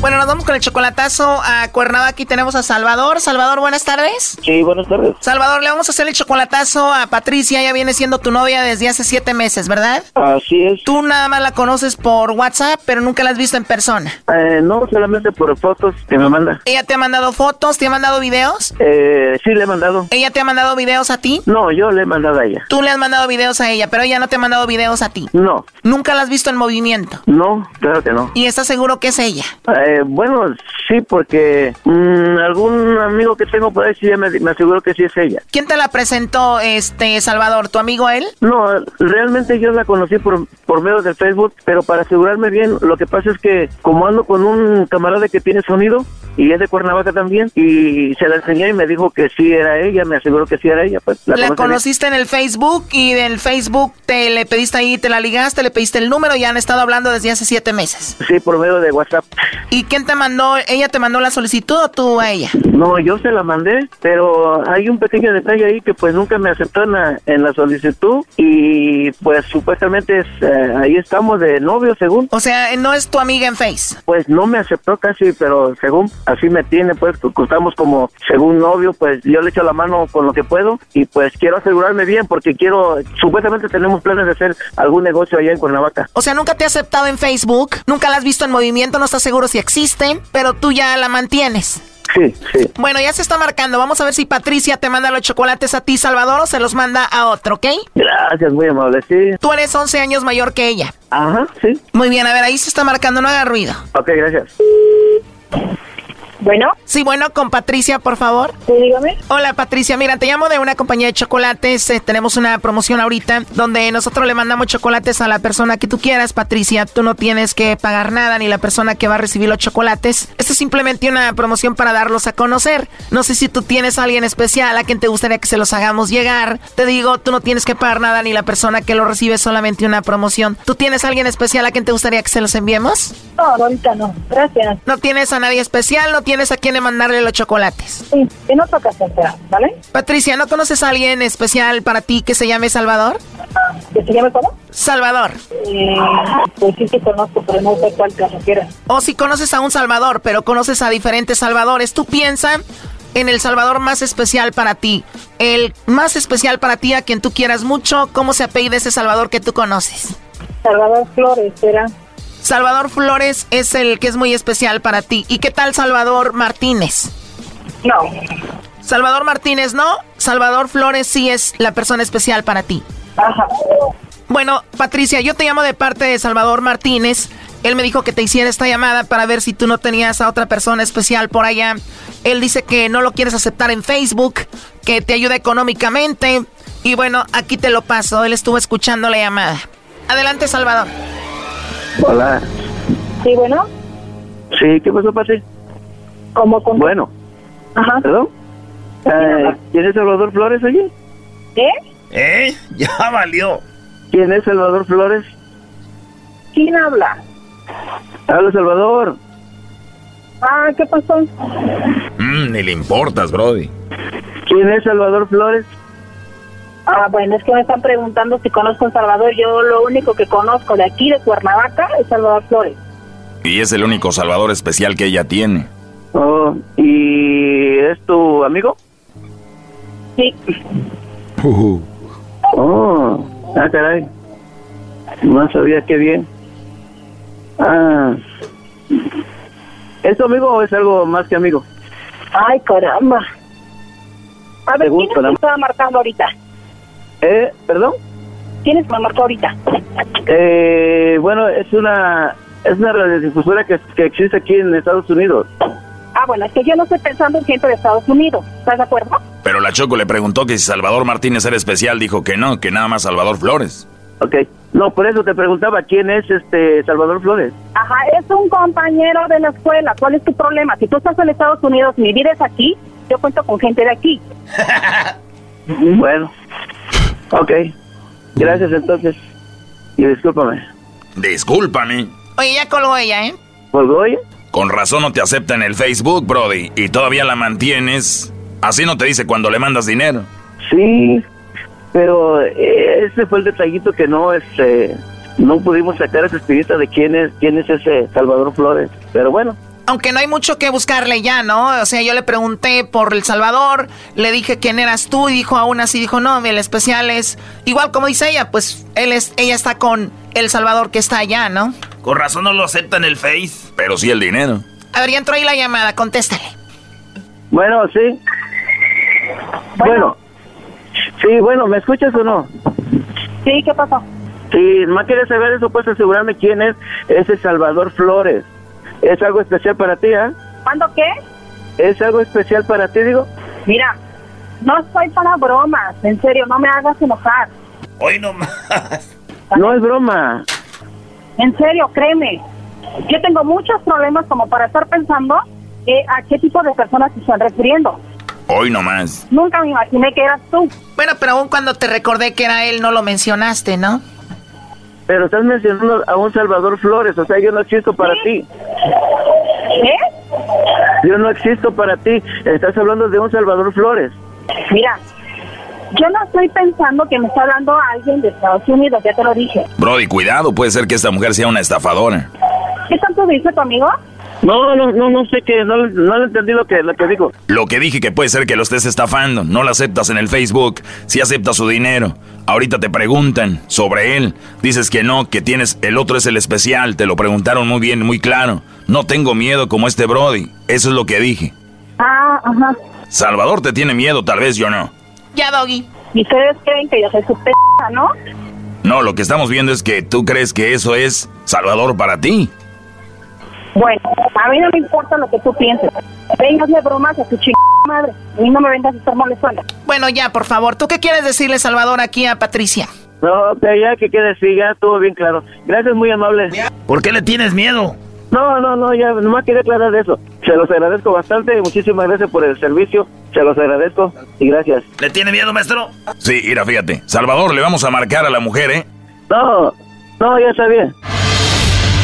Bueno, nos vamos con el chocolatazo a Cuernavaca. Aquí tenemos a Salvador. Salvador, buenas tardes. Sí, buenas tardes. Salvador, le vamos a hacer el chocolatazo a Patricia. Ella viene siendo tu novia desde hace siete meses, ¿verdad? Así es. Tú nada más la conoces por WhatsApp, pero nunca la has visto en persona. Eh, no, solamente por fotos que me manda. ¿Ella te ha mandado fotos? ¿Te ha mandado videos? Eh, sí, le he mandado. ¿Ella te ha mandado videos a ti? No, yo le he mandado a ella. Tú le has mandado videos a ella, pero ella no te ha mandado videos a ti. No, ¿Nunca la has visto en movimiento? no, claro que no. ¿Y estás seguro que es ella? Eh, bueno, sí, porque mm, algún amigo que tengo por ahí sí me, me aseguro que sí es ella. ¿Quién te la presentó, este, Salvador? ¿Tu amigo él? No, realmente yo la conocí por, por medio del Facebook, pero para asegurarme bien, lo que pasa es que como ando con un camarada que tiene sonido y es de Cuernavaca también, y se la enseñé y me dijo que sí era ella, me aseguró que sí era ella, pues La, bien. conociste en el Facebook y del Facebook te le pediste ahí, te la ligaste, le pediste el número y han estado hablando desde hace siete meses. Sí, por medio de WhatsApp. ¿Y quién te mandó? ¿Ella te mandó la solicitud o tú a ella? No, yo se la mandé, pero hay un pequeño detalle ahí que pues nunca me aceptó en la, en la solicitud y pues supuestamente es, eh, ahí estamos de novio según. O sea, no es tu amiga en Face. Pues no me aceptó casi, pero según así me tiene, pues estamos como según novio, pues yo le echo la mano con lo que puedo y pues quiero asegurarme bien porque quiero, supuestamente tenemos planes de hacer algún negocio allá en Cuernavaca. O sea, nunca te ha aceptado en Facebook, nunca la has visto en movimiento, no estás seguro si existen, pero tú ya la mantienes. Sí, sí. Bueno, ya se está marcando. Vamos a ver si Patricia te manda los chocolates a ti, Salvador, o se los manda a otro, ¿ok? Gracias, muy amable, sí. Tú eres 11 años mayor que ella. Ajá, sí. Muy bien, a ver, ahí se está marcando, no haga ruido. Ok, gracias. Bueno. Sí, bueno, con Patricia, por favor. Sí, dígame. Hola, Patricia. Mira, te llamo de una compañía de chocolates. Eh, tenemos una promoción ahorita donde nosotros le mandamos chocolates a la persona que tú quieras, Patricia. Tú no tienes que pagar nada ni la persona que va a recibir los chocolates. Esto es simplemente una promoción para darlos a conocer. No sé si tú tienes a alguien especial a quien te gustaría que se los hagamos llegar. Te digo, tú no tienes que pagar nada ni la persona que lo recibe es solamente una promoción. ¿Tú tienes a alguien especial a quien te gustaría que se los enviemos? No, ahorita no. Gracias. ¿No tienes a nadie especial? ¿No tienes a quién mandarle los chocolates? Sí, en otra ocasión será, ¿vale? Patricia, ¿no conoces a alguien especial para ti que se llame Salvador? ¿Que se llame cómo? Salvador. Eh, pues sí que conozco, pero no sé cuál te refieres. O si conoces a un Salvador, pero conoces a diferentes Salvadores. Tú piensa en el Salvador más especial para ti. El más especial para ti, a quien tú quieras mucho. ¿Cómo se apellida ese Salvador que tú conoces? Salvador Flores, será. Salvador Flores es el que es muy especial para ti. ¿Y qué tal Salvador Martínez? No. Salvador Martínez, ¿no? Salvador Flores sí es la persona especial para ti. Ajá. Bueno, Patricia, yo te llamo de parte de Salvador Martínez. Él me dijo que te hiciera esta llamada para ver si tú no tenías a otra persona especial por allá. Él dice que no lo quieres aceptar en Facebook, que te ayuda económicamente. Y bueno, aquí te lo paso. Él estuvo escuchando la llamada. Adelante, Salvador. Hola. Sí, bueno. Sí, ¿qué pasó, Pati? ¿Cómo con Bueno. Ajá. ¿Perdón? Eh, ¿Quién es Salvador Flores, oye? ¿Qué? ¿Eh? Ya valió. ¿Quién es Salvador Flores? ¿Quién habla? Habla Salvador. Ah, ¿qué pasó? Mm, ni le importas, Brody. ¿Quién es Salvador Flores? Ah, bueno, es que me están preguntando si conozco a Salvador. Yo lo único que conozco de aquí, de Cuernavaca, es Salvador Flores. Y es el único salvador especial que ella tiene. Oh, ¿y es tu amigo? Sí. Oh, ah, caray. No sabía qué bien. Ah. ¿Es tu amigo o es algo más que amigo? Ay, caramba. A ver, ¿quién es que estaba marcando ahorita? ¿Eh? ¿Perdón? ¿Quién es marcó ahorita? Eh, bueno, es una es una radiodifusora que, que existe aquí en Estados Unidos. Ah, bueno, es que yo no estoy pensando en gente de Estados Unidos. ¿Estás de acuerdo? Pero la Choco le preguntó que si Salvador Martínez era especial, dijo que no, que nada más Salvador Flores. Ok. No, por eso te preguntaba quién es este Salvador Flores. Ajá, es un compañero de la escuela. ¿Cuál es tu problema? Si tú estás en Estados Unidos y vives aquí, yo cuento con gente de aquí. Bueno. Ok. Gracias entonces. Y discúlpame. Discúlpame. Oye, ya colgó ella, ¿eh? ¿Colgó ella? Con razón no te acepta en el Facebook, Brody, y todavía la mantienes. Así no te dice cuando le mandas dinero. Sí, pero eh, ese fue el detallito que no este no pudimos sacar esa espinita de quién es quién es ese Salvador Flores. Pero bueno, Aunque no hay mucho que buscarle ya, ¿no? O sea, yo le pregunté por El Salvador, le dije quién eras tú y dijo aún así, dijo, no, el especial es... Igual como dice ella, pues él es, ella está con El Salvador que está allá, ¿no? Con razón no lo acepta en el Face. Pero sí el dinero. A ver, ya entró ahí la llamada, contéstale. bueno, sí. Bueno. Sí, bueno, ¿me escuchas o no? Sí, ¿qué pasó? Si más quieres saber eso, puedes asegurarme quién es ese Salvador Flores. ¿Es algo especial para ti, ah? ¿Cuándo qué? ¿Es algo especial para ti, digo? Mira, no estoy para bromas. En serio, no me hagas enojar. Hoy nomás. No es broma. En serio, créeme. Yo tengo muchos problemas como para estar pensando eh, a qué tipo de personas se están refiriendo. Hoy nomás. Nunca me imaginé que eras tú. Bueno, pero aún cuando te recordé que era él, no lo mencionaste, ¿no? Pero estás mencionando a un Salvador Flores, o sea, yo no existo para ti. ¿Qué? Yo no existo para ti. Estás hablando de un Salvador Flores. Mira, yo no estoy pensando que me está hablando alguien de Estados Unidos, ya te lo dije. Brody, cuidado, puede ser que esta mujer sea una estafadora. ¿Qué tanto dice tu amigo? No, no, no, no sé qué, no, no le entendí lo que, lo que digo. Lo que dije que puede ser que lo estés estafando. No lo aceptas en el Facebook. Si aceptas su dinero. Ahorita te preguntan sobre él. Dices que no, que tienes. El otro es el especial. Te lo preguntaron muy bien, muy claro. No tengo miedo como este Brody. Eso es lo que dije. Ah, ajá. Salvador te tiene miedo, tal vez yo no. Ya, Doggy. Y ustedes creen que yo soy su p***, ¿no? No, lo que estamos viendo es que tú crees que eso es Salvador para ti. Bueno, a mí no me importa lo que tú pienses. Vengas de bromas a tu chingada madre. A mí no me vengas a estar molestando. Bueno, ya, por favor. ¿Tú qué quieres decirle, Salvador, aquí a Patricia? No, pero ya que quede así, ya todo bien claro. Gracias, muy amable. ¿Por qué le tienes miedo? No, no, no, ya nomás quería aclarar eso. Se los agradezco bastante, muchísimas gracias por el servicio. Se los agradezco y gracias. ¿Le tiene miedo, maestro? Sí, mira, fíjate. Salvador, le vamos a marcar a la mujer, ¿eh? No, no, ya está bien.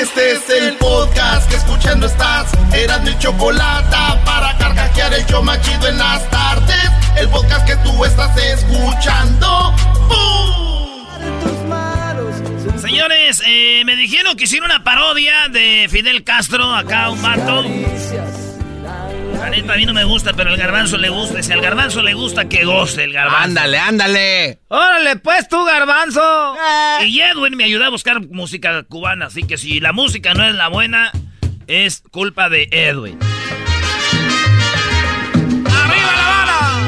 Este es el podcast que escuchando estás. Eran mi chocolate para carcajear el yo machido en las tardes. El podcast que tú estás escuchando. Señores, eh, me dijeron que hicieron una parodia de Fidel Castro, acá un vato. La neta, a mí no me gusta, pero al garbanzo le gusta. Y si al garbanzo le gusta, que goce el garbanzo. Ándale, ándale. Órale, pues tú, garbanzo. Y Edwin me ayudó a buscar música cubana, así que si la música no es la buena, es culpa de Edwin. ¡Arriba la bala!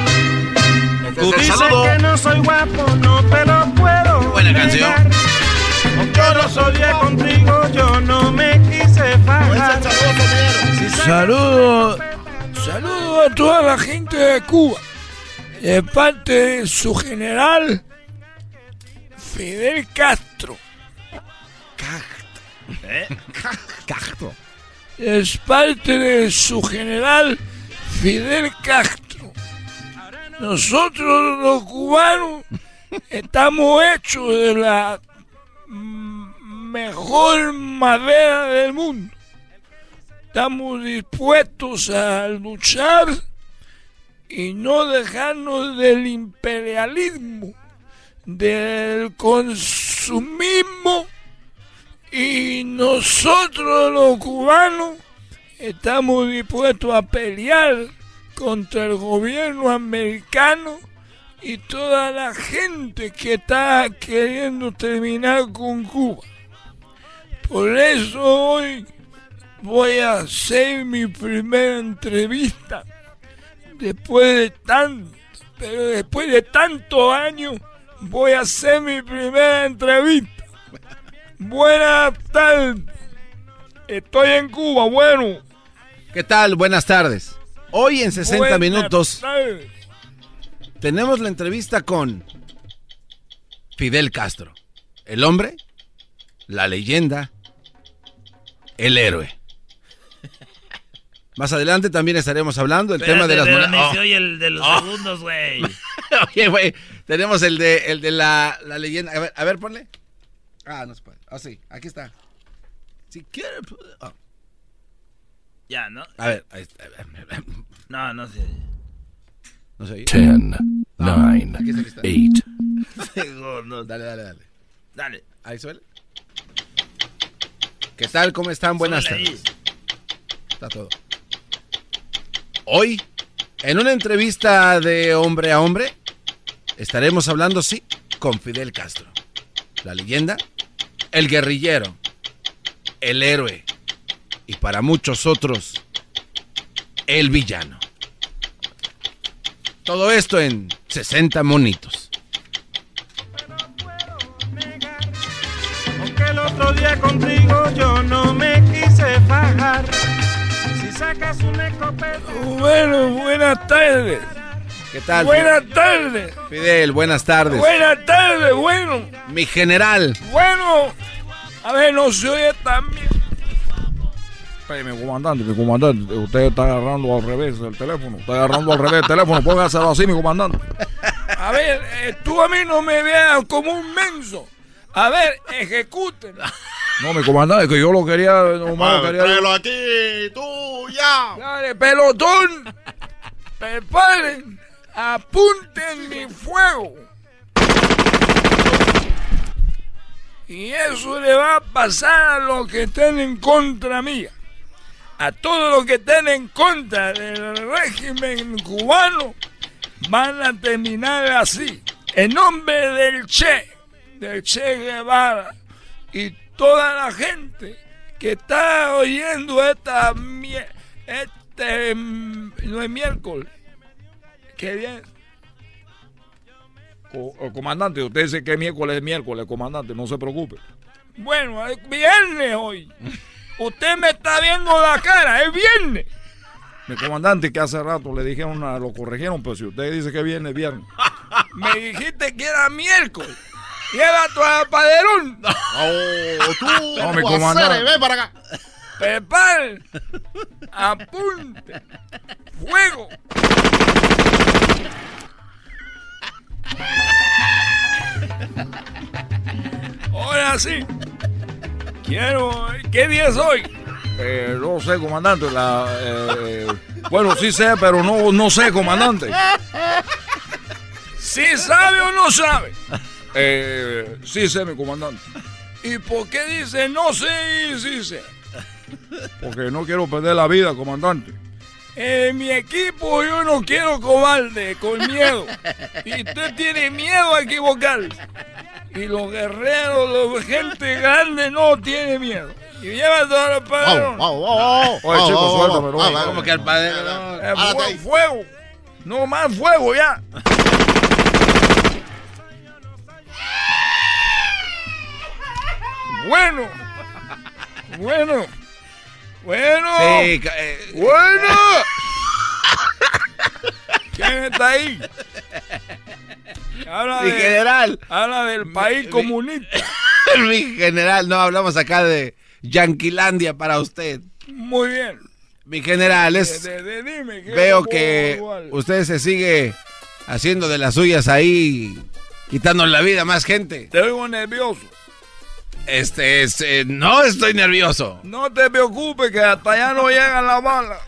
Este saludo. que no soy guapo, no te lo puedo. Buena canción. Yo no soy contigo, yo no me quise fajar. Saludo, saludo a toda la gente de Cuba, de parte de su general Fidel Castro. ¿Eh? Castro. Es parte de su general Fidel Castro. Nosotros los cubanos estamos hechos de la mejor madera del mundo. Estamos dispuestos a luchar y no dejarnos del imperialismo, del consumismo y nosotros los cubanos estamos dispuestos a pelear contra el gobierno americano y toda la gente que está queriendo terminar con Cuba. Por eso hoy voy a hacer mi primera entrevista después de tanto, pero después de tantos años voy a hacer mi primera entrevista. Buenas tardes. Estoy en Cuba, bueno. ¿Qué tal? Buenas tardes. Hoy en 60 Buenas minutos tardes. tenemos la entrevista con Fidel Castro. El hombre, la leyenda, el héroe. Más adelante también estaremos hablando del tema de las monedas. oye el de los Oh. segundos, güey. Oye, güey, tenemos el de, el de la, la leyenda. A ver, a ver, ponle. Ah, no se puede. Ah, sí, aquí está. Si quiere. ah. Ya, ¿no? A ver, ahí está. No, no sé. No se oye. Ten, nine, aquí está, aquí está. eight. No, dale, dale, dale. Dale. Ahí suele. ¿Qué tal? ¿Cómo están? Buenas tardes. Está todo. Hoy, en una entrevista de hombre a hombre, estaremos hablando, sí, con Fidel Castro. La leyenda, el guerrillero, el héroe y para muchos otros, el villano. Todo esto en 60 monitos. El otro día contigo yo no me quise. Sacas un escopeta. Bueno, buenas tardes. ¿Qué tal? Buenas tardes. Fidel, buenas tardes. Buenas tardes, bueno. Mi general. Bueno. A ver, no se oye bien. Espérame, comandante, mi comandante, usted está agarrando al revés el teléfono. Está agarrando al revés el teléfono. Póngaselo así, mi comandante. A ver, eh, tú a mí no me veas como un menso. A ver, ejecuten. No, mi comandante, que yo lo quería. Nomás lo quería. Tráelo aquí, tú, ya. Dale, pelotón. Preparen. Apunten mi fuego. Y eso le va a pasar a los que estén en contra mía. A todos los que estén en contra del régimen cubano, van a terminar así. En nombre del Che, del Che Guevara y toda la gente que está oyendo esta este mm, no es miércoles. Qué eh, comandante, usted dice que miércoles es miércoles, comandante, no se preocupe. Bueno, es viernes hoy. Usted me está viendo la cara, es viernes. Mi comandante que hace rato le dijeron, lo corrigieron, pero si usted dice que viene, viernes. Me dijiste que era miércoles. Lleva tu apaderón. Oh, tú, No, mi tú, comandante. Ven para acá. Prepare. Apunte. Fuego. Ahora sí. Quiero. ¿Qué día es hoy? Eh, no sé, comandante. La, eh, bueno, sí sé, pero no, no sé, comandante. ¿Sí sabe o no sabe? Eh, sí sé, mi comandante. ¿Y por qué dice no sé y sí sé? Porque no quiero perder la vida, comandante. En mi equipo yo no quiero cobarde, con miedo. Y usted tiene miedo a equivocarse. Y los guerreros, la gente grande no tiene miedo. Y lleva todo el padrón. Oye, chicos, suéltame, no. Ah, Como que al padre. no. Eh, fue- fuego. No más fuego ya. Bueno. Bueno. Bueno. Sí, eh, Bueno. ¿Quién está ahí? Habla Mi de- general. Habla del país mi- comunista. Mi general, no hablamos acá de Yanquilandia para usted. Muy bien. Mi general, es, De- de- de- dime, ¿qué veo que igual? usted se sigue haciendo de las suyas ahí, quitando la vida a más gente. Te oigo nervioso. Este es, eh, no estoy nervioso. No te preocupes que hasta allá no llega la bala.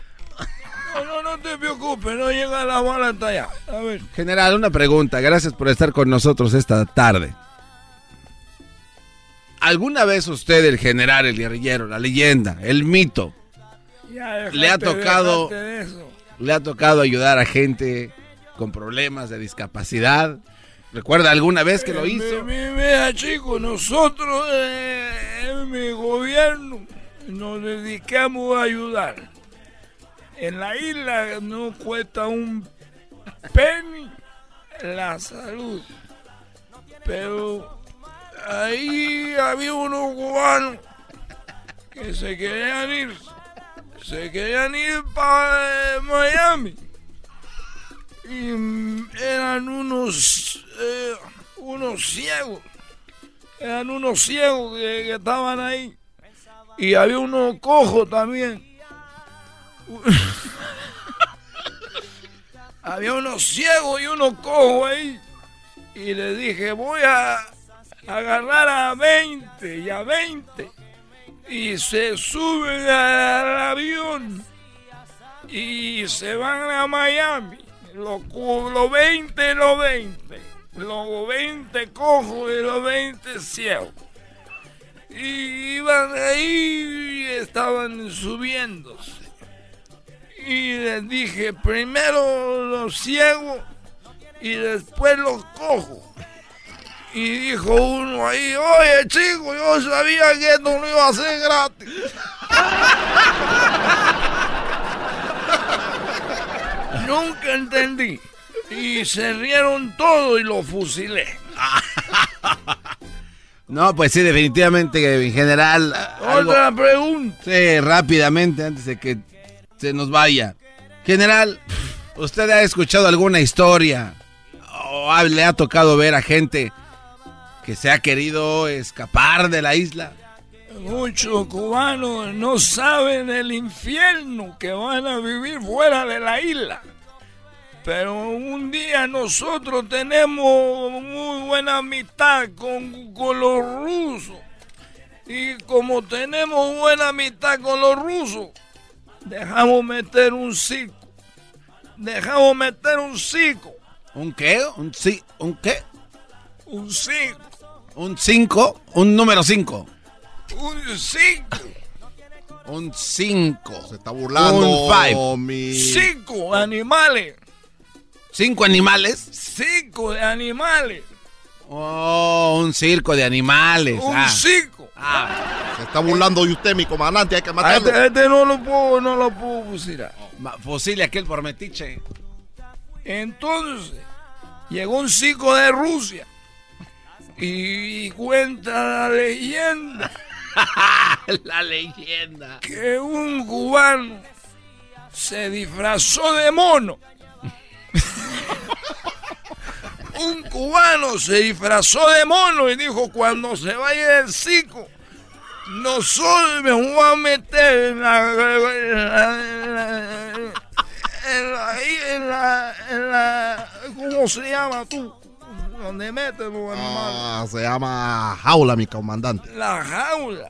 No, no, no te preocupes, no llega la bala hasta allá. A ver. General, una pregunta. Gracias por estar con nosotros esta tarde. ¿Alguna vez usted, el general, el guerrillero, la leyenda, el mito, Ya, le ha tocado, le ha tocado ayudar a gente con problemas de discapacidad? ¿Recuerda alguna vez que lo Eh, hizo? mi- mi- Mira, chicos, nosotros eh, en mi gobierno nos dedicamos a ayudar. En la isla no cuesta un penny la salud. Pero ahí había unos cubanos que se querían ir. Se querían ir para Miami. Y mm, eran unos, eh, unos ciegos. Eran unos ciegos que, estaban ahí. Y había unos cojos también. había unos ciegos y unos cojos ahí. Y le dije, voy a agarrar a 20 y a 20. Y se suben al avión y se van a Miami. Los, los 20 los 20. Los 20 cojos y los 20 ciegos. Y iban ahí y estaban subiéndose. Y les dije, primero los ciegos y después los cojos. Y dijo uno ahí, oye chico, yo sabía que esto no iba a ser gratis. Nunca entendí. Y se rieron todos y lo fusilé. No, pues sí, definitivamente, en general. algo- Otra pregunta. Sí, rápidamente, antes de que se nos vaya. General, ¿usted ha escuchado alguna historia o le ha tocado ver a gente que se ha querido escapar de la isla? Muchos cubanos no saben el infierno que van a vivir fuera de la isla. Pero un día nosotros tenemos muy buena amistad con, con los rusos. Y como tenemos buena amistad con los rusos, dejamos meter un circo. Dejamos meter un circo. ¿Un qué? ¿Un, sí, ¿Un qué? Un circo. ¿Un 5? ¿Un número 5? Un circo. Un 5. Se está burlando, Un 5. mi... Cinco animales. ¿Cinco animales? Cinco de animales. Oh, un circo de animales. Un ah. circo. Se está burlando de usted, mi comandante. Hay que A matarlo. este, este no lo puedo, no lo puedo fusilar. Ma- Fusile aquel por metiche. Entonces, llegó un circo de Rusia. Y cuenta la leyenda La leyenda. que un cubano se disfrazó de mono. Un cubano se disfrazó de mono y dijo, cuando se vaya el circo, no solo me voy a meter en la... en la- en la- ahí en la, en la- ¿Cómo se llama tú? Donde meten los animales. Ah, se llama jaula, mi comandante. La jaula.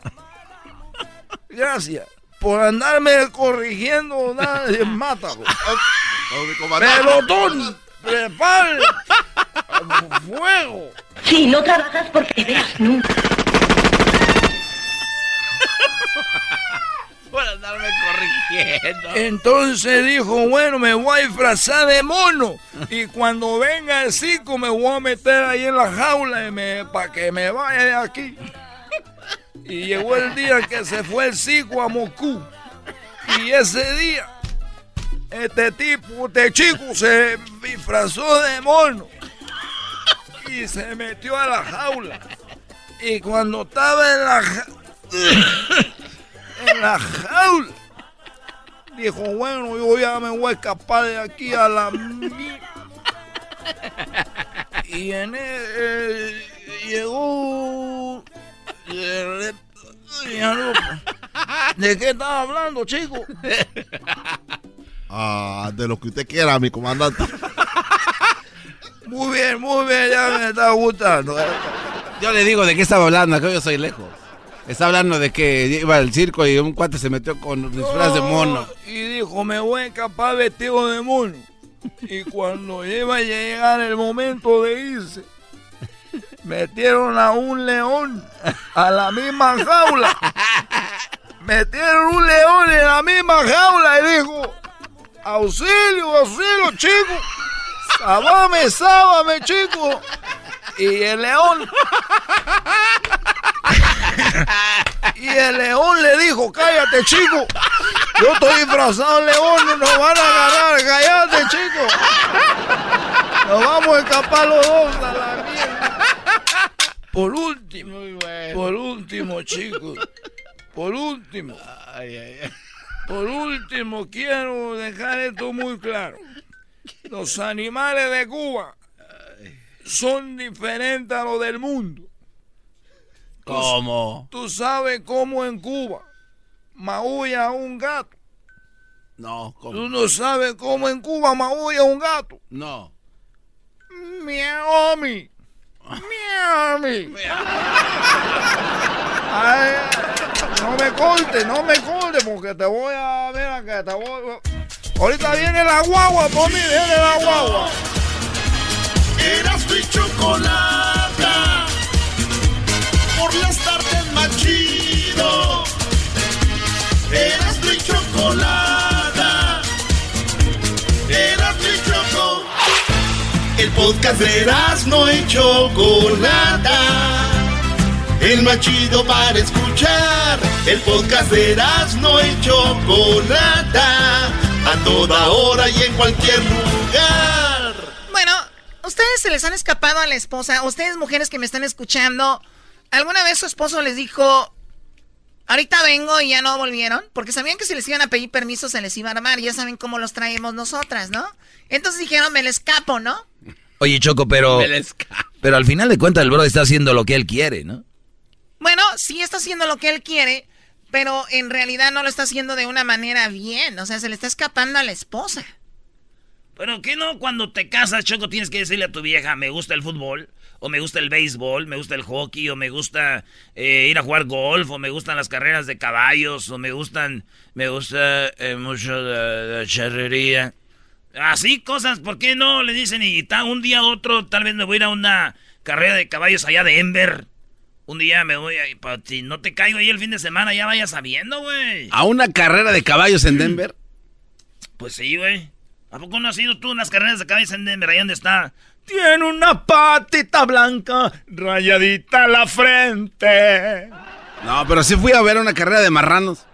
Gracias por andarme corrigiendo. Nadie mátalo. Pelotón, prepare. Fuego. Si no trabajas porque veas nunca. Por andarme corrigiendo. Entonces dijo, bueno, me voy a disfrazar de mono. Y cuando venga el circo me voy a meter ahí en la jaula y me, para que me vaya de aquí. Y llegó el día que se fue el circo a Moscú. Y ese día, este tipo, este chico se disfrazó de mono. Y se metió a la jaula. Y cuando estaba en la ja- en la jaula, dijo, bueno, yo ya me voy a escapar de aquí a la... mi-". Y en el, llegó... ¿De qué estaba hablando, chico? Ah, de lo que usted quiera, mi comandante. Muy bien, muy bien, ya me está gustando. Yo le digo de qué estaba hablando, que yo soy lejos. Está hablando de que iba al circo y un cuate se metió con disfraz de mono. Y dijo, me voy a escapar vestido de mono. Y cuando iba a llegar el momento de irse, metieron a un león a la misma jaula. Metieron un león en la misma jaula y dijo, auxilio, auxilio, chico. Sábame, sábame, chico. Y el león. Y el león le dijo, cállate, chico. Yo estoy disfrazado de león, no nos van a agarrar. Cállate, chico. Nos vamos a escapar los dos a la mierda. Por último, por último, chicos. Por último. Por último, quiero dejar esto muy claro. Los animales de Cuba son diferentes a los del mundo. ¿Cómo? Tú sabes cómo en Cuba maulla un gato. No, ¿cómo? Tú no sabes cómo en Cuba maulla un gato. No. Miami. Miami. Ay, no me corte, no me corte porque te voy a ver acá, te voy Ahorita viene la guagua, por mí viene la guagua. Eras mi chocolata. Por las tardes más chido. Eras mi chocolata. Eras mi choco. El podcast de Erasmo y Chocolata. El más chido para escuchar. El podcast de Erasmo y Chocolata. A toda hora y en cualquier lugar. Bueno, ustedes se les han escapado a la esposa. Ustedes, mujeres que me están escuchando, ¿alguna vez su esposo les dijo, ahorita vengo y ya no volvieron? Porque sabían que si les iban a pedir permiso se les iba a armar. Ya saben cómo los traemos nosotras, ¿no? Entonces dijeron, me le escapo, ¿no? Oye, Choco, pero. Me escapo. Pero al final de cuentas, el bro está haciendo lo que él quiere, ¿no? Bueno, sí está haciendo lo que él quiere, pero en realidad no lo está haciendo de una manera bien. O sea, se le está escapando a la esposa. Pero que no, cuando te casas, Choco, tienes que decirle a tu vieja, me gusta el fútbol, o me gusta el béisbol, me gusta el hockey, o me gusta eh, ir a jugar golf, o me gustan las carreras de caballos, o me gustan, me gusta eh, mucho la, charrería. Así cosas, ¿por qué no? Le dicen, y ta- un día u otro, tal vez me voy a ir a una carrera de caballos allá de Denver. Un día me voy a ir, pa- si no te caigo ahí el fin de semana, ya vayas sabiendo, güey. ¿A una carrera de caballos en Denver? Pues sí, güey. ¿A poco no has ido tú unas carreras de cabeza en Denver? Ahí donde está. Tiene una patita blanca, rayadita la frente. No, pero sí fui a ver una carrera de marranos.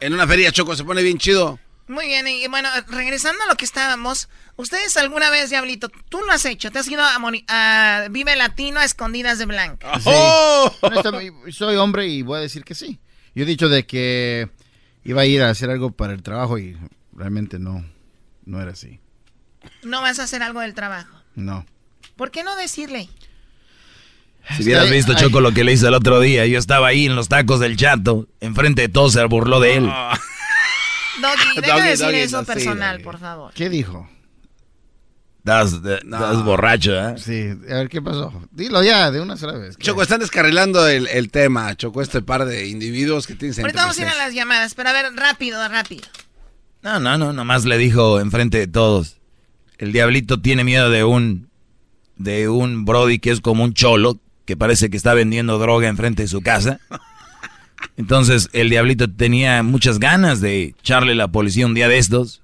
En una feria Choco, se pone bien chido. Muy bien, y bueno, regresando a lo que estábamos, ¿ustedes alguna vez, Diablito, tú lo has hecho? ¿Te has ido a, Moni- a Vive Latino a escondidas de blanca? Sí. Honestamente, soy hombre y voy a decir que sí. Yo he dicho de que iba a ir a hacer algo para el trabajo y realmente no, no era así. No vas a hacer algo del trabajo. No. ¿Por qué no decirle? Si hubieras Ay, visto, ay. Choco, lo que le hice el otro día. Yo estaba ahí en los tacos del chato. Enfrente de todos se burló de él. Doggy, deja Doggy, de decir Doggy, eso no, personal, por favor. ¿Qué dijo? Estás, estás borracho, ¿eh? Sí, a ver qué pasó. Dilo ya de una sola vez. Choco, están descarrilando el, el tema, Choco, este par de individuos que tienes Ahorita vamos a ir a las llamadas, pero a ver, rápido, rápido. No, no, no, nomás le dijo enfrente de todos. El diablito tiene miedo de un de un brody que es como un cholo, que parece que está vendiendo droga enfrente de su casa. Entonces el diablito tenía muchas ganas de echarle la policía un día de estos.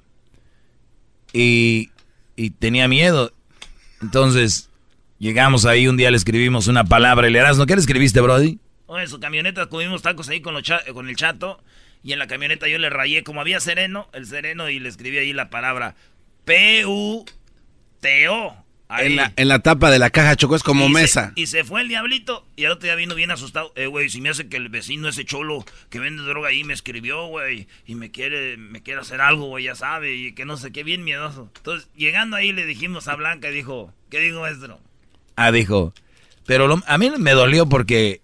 Y, y tenía miedo. Entonces llegamos ahí, un día le escribimos una palabra. El Erasmo, ¿qué le escribiste, brody? Oye, en su camioneta comimos tacos ahí con, los con el chato. Y en la camioneta yo le rayé, como había sereno, el sereno, y le escribí ahí la palabra P-U-T-O. En la, en la tapa de la caja, Choco, es como Y se- mesa. y se fue el diablito. Y al otro día vino bien asustado. Eh, güey, si me hace que el vecino, ese cholo que vende droga ahí, me escribió, güey. Y me quiere, me quiere hacer algo, güey, ya sabe. Y que no sé qué, bien miedoso. Entonces, llegando ahí, le dijimos a Blanca y dijo, ¿qué digo, maestro? Ah, dijo. Pero lo- a mí me dolió porque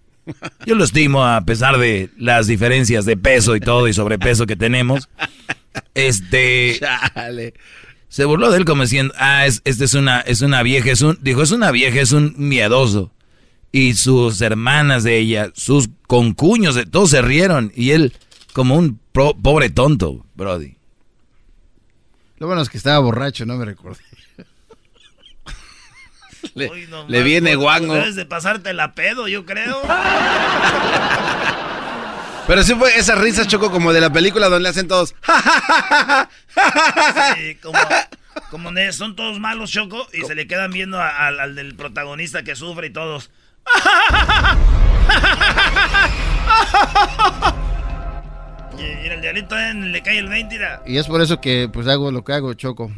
yo lo estimo a pesar de las diferencias de peso y todo y sobrepeso que tenemos. Este. Se burló de él como diciendo, ah, es, este es una, es una vieja, es un, dijo, es una vieja, es un miedoso. Y sus hermanas de ella, sus concuños, de, todos se rieron. Y él, como un pro- pobre tonto, Brody. Lo bueno es que estaba borracho, no me recordé. Le, Uy, no le más, viene guango. Debes de pasarte la pedo, yo creo. Pero sí fue esa risa, Choco, como de la película donde le hacen todos. Sí, como, como son todos malos, Choco, y se le quedan viendo a- al, al del protagonista que sufre y todos. Y, y el diablito eh, le cae el 20, mira. Y es por eso que pues hago lo que hago, Choco.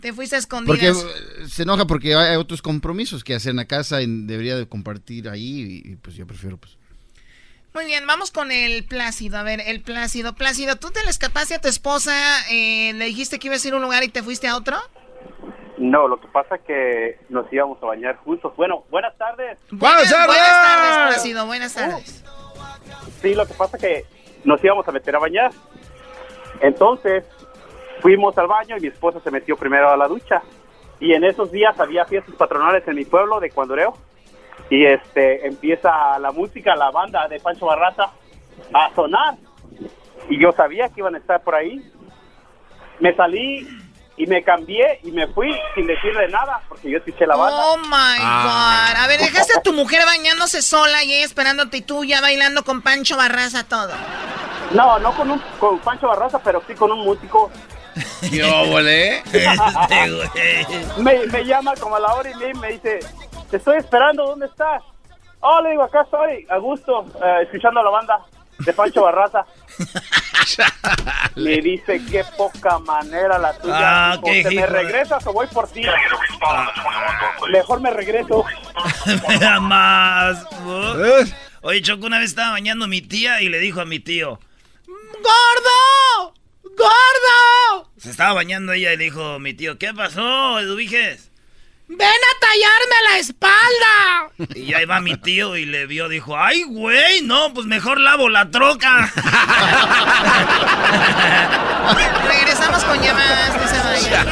Te fuiste a Porque escondidas. eh, se enoja porque hay otros compromisos que hacer en la casa y debería de compartir ahí y, y, pues yo prefiero pues. Muy bien, vamos con el Plácido. A ver, el Plácido. Plácido, ¿tú te le escapaste a tu esposa? eh, ¿Le dijiste que ibas a ir a un lugar y te fuiste a otro? No, lo que pasa es que nos íbamos a bañar juntos. Bueno, buenas tardes. Buenas, buenas tardes, Plácido. Buenas tardes. Sí, lo que pasa es que nos íbamos a meter a bañar. Entonces, fuimos al baño y mi esposa se metió primero a la ducha. Y en esos días había fiestas patronales en mi pueblo de Cuandoreo. Y este empieza la música, la banda de Pancho Barraza a sonar. Y yo sabía que iban a estar por ahí. Me salí y me cambié y me fui sin decirle nada porque yo escuché la banda. Oh my Ah. God. A ver, dejaste a tu mujer bañándose sola y ella esperándote y tú ya bailando con Pancho Barraza todo. No, no con un con Pancho Barraza, pero sí con un músico. ¿Qué óvole? me, me llama como a la hora y me dice, te estoy esperando, ¿dónde estás? Oh, le digo, acá estoy, a gusto, eh, escuchando la banda de Pancho Barraza. me dice, qué poca manera la tuya. Ah, Dijo, qué ¿Te me regresas o voy por ti? Mejor me regreso. Nada más. ¿no? Oye, Choco, una vez estaba bañando mi tía y le dijo a mi tío, ¡Gordo! ¡Gordo! se estaba bañando ella y le dijo mi tío, ¿qué pasó, Eduviges? ¡Ven a tallarme la espalda! Y ahí va mi tío y le vio, dijo, ay, güey, no, pues mejor lavo la troca. Regresamos con llamadas, no se vayan.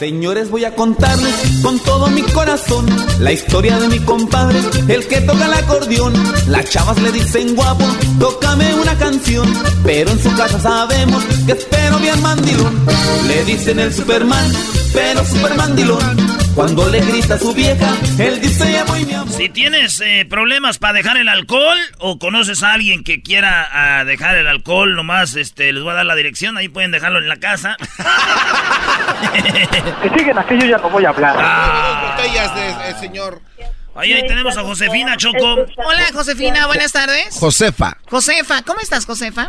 Señores, voy a contarles con todo mi corazón la historia de mi compadre, el que toca el acordeón. Las chavas le dicen guapo, tócame una canción, pero en su casa sabemos que espero bien mandilón. Le dicen el Superman, pero super mandilón. Cuando le grita a su vieja, él dice ya voy mi amor. Si tienes eh, problemas para dejar el alcohol o conoces a alguien que quiera ah, dejar el alcohol, nomás este, les voy a dar la dirección, ahí pueden dejarlo en la casa. Que siguen aquí, yo ya no voy a hablar. Ah. botellas de, eh, señor. Ahí, ahí tenemos a Josefina Choco. Hola, Josefina, buenas tardes. Josefa. Josefa, ¿cómo estás, Josefa?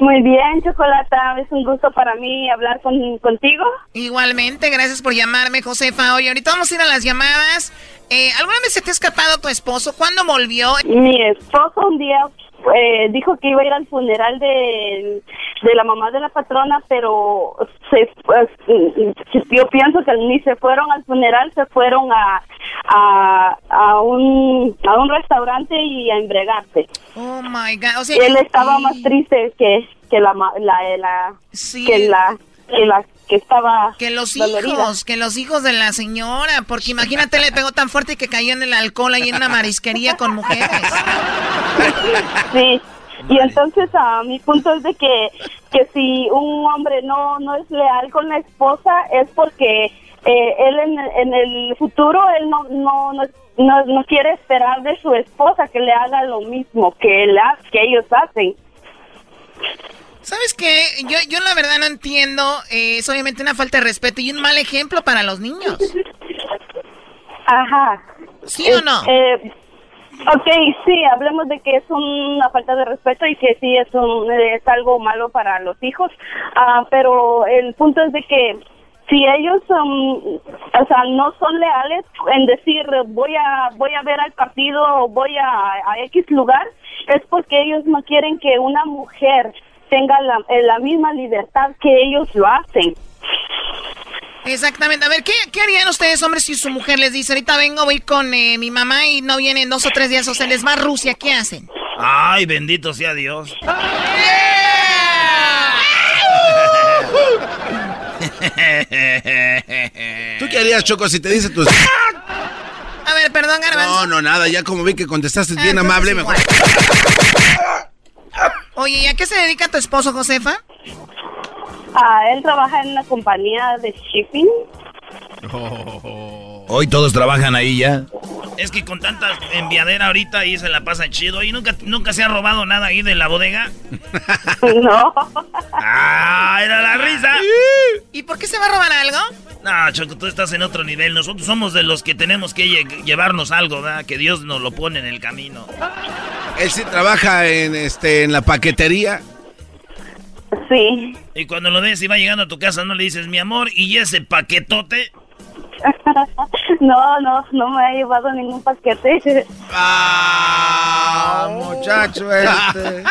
Muy bien, Chocolata, es un gusto para mí hablar con, contigo. Igualmente, gracias por llamarme, Josefa. Oye, ahorita vamos a ir a las llamadas. Eh, ¿Alguna vez se te ha escapado tu esposo? ¿Cuándo volvió? Mi esposo un día eh, dijo que iba a ir al funeral de, de la mamá de la patrona, pero se, pues, yo pienso que ni se fueron al funeral, se fueron a, a, a, un, a un restaurante y a embregarse. Oh my God. O sea, Él estaba más triste que, que la, la, la, que la, que la que estaba Que los dolorida. hijos, que los hijos de la señora, porque imagínate, le pegó tan fuerte que cayó en el alcohol ahí en una marisquería con mujeres. Sí. Y entonces a mi punto es de que, que si un hombre no, no es leal con la esposa es porque eh, él en, en el futuro él no, no, no, no, no quiere esperar de su esposa que le haga lo mismo que, él que ellos hacen. ¿Sabes qué? Yo, yo la verdad no entiendo. eh, es obviamente una falta de respeto y un mal ejemplo para los niños. Ajá. ¿Sí o no? Eh, ok, sí, hablemos de que es una falta de respeto y que sí es, un, es algo malo para los hijos, Ah, pero el punto es de que si ellos um, o sea, no son leales en decir voy a voy a ver al partido o voy a, a X lugar, es porque ellos no quieren que una mujer tenga la, eh, la misma libertad que ellos lo hacen. Exactamente. A ver, ¿qué, qué harían ustedes, hombres, si su mujer les dice, ahorita vengo, voy con eh, mi mamá y no vienen dos o tres días, o sea, les va a Rusia, ¿qué hacen? Ay, bendito sea Dios. ¿Tú qué harías, Choco, si te dice tu... A ver, perdón, Garbanzo. No, no, nada, ya como vi que contestaste bien Ah, amable, entonces mejor... Oye, ¿y a qué se dedica tu esposo, Josefa? Ah, él trabaja en una compañía de shipping. Hoy todos trabajan ahí ya. Es que con tanta enviadera ahorita ahí se la pasan chido. ¿Y nunca, nunca se ha robado nada ahí de la bodega? No. ¡Ah, era la risa! ¿Y por qué se va a robar algo? No, Choco, tú estás en otro nivel. Nosotros somos de los que tenemos que lle- llevarnos algo, ¿verdad? Que Dios nos lo pone en el camino. Él sí trabaja en, este, en la paquetería. Sí. Y cuando lo ves y va llegando a tu casa, no le dices, mi amor, ¿y ese paquetote? No, no, no me ha llevado ningún paquete. Ah, muchacho este.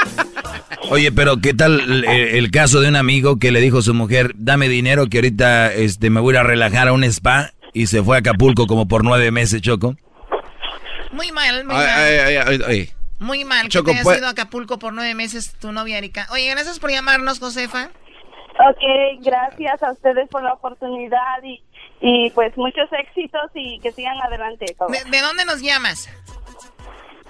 Oye, pero ¿qué tal el, el caso de un amigo que le dijo a su mujer, dame dinero que ahorita este, me voy a ir a relajar a un spa y se fue a Acapulco como por nueve meses, Choco? Muy mal, muy Ay, mal. ay, ay, ay, ay. Muy mal Choco, que te hayas pues- ido a Acapulco por nueve meses tu novia Erika. Oye, gracias por llamarnos, Josefa. Ok, gracias a ustedes por la oportunidad y, y pues muchos éxitos y que sigan adelante. ¿De, de dónde nos llamas?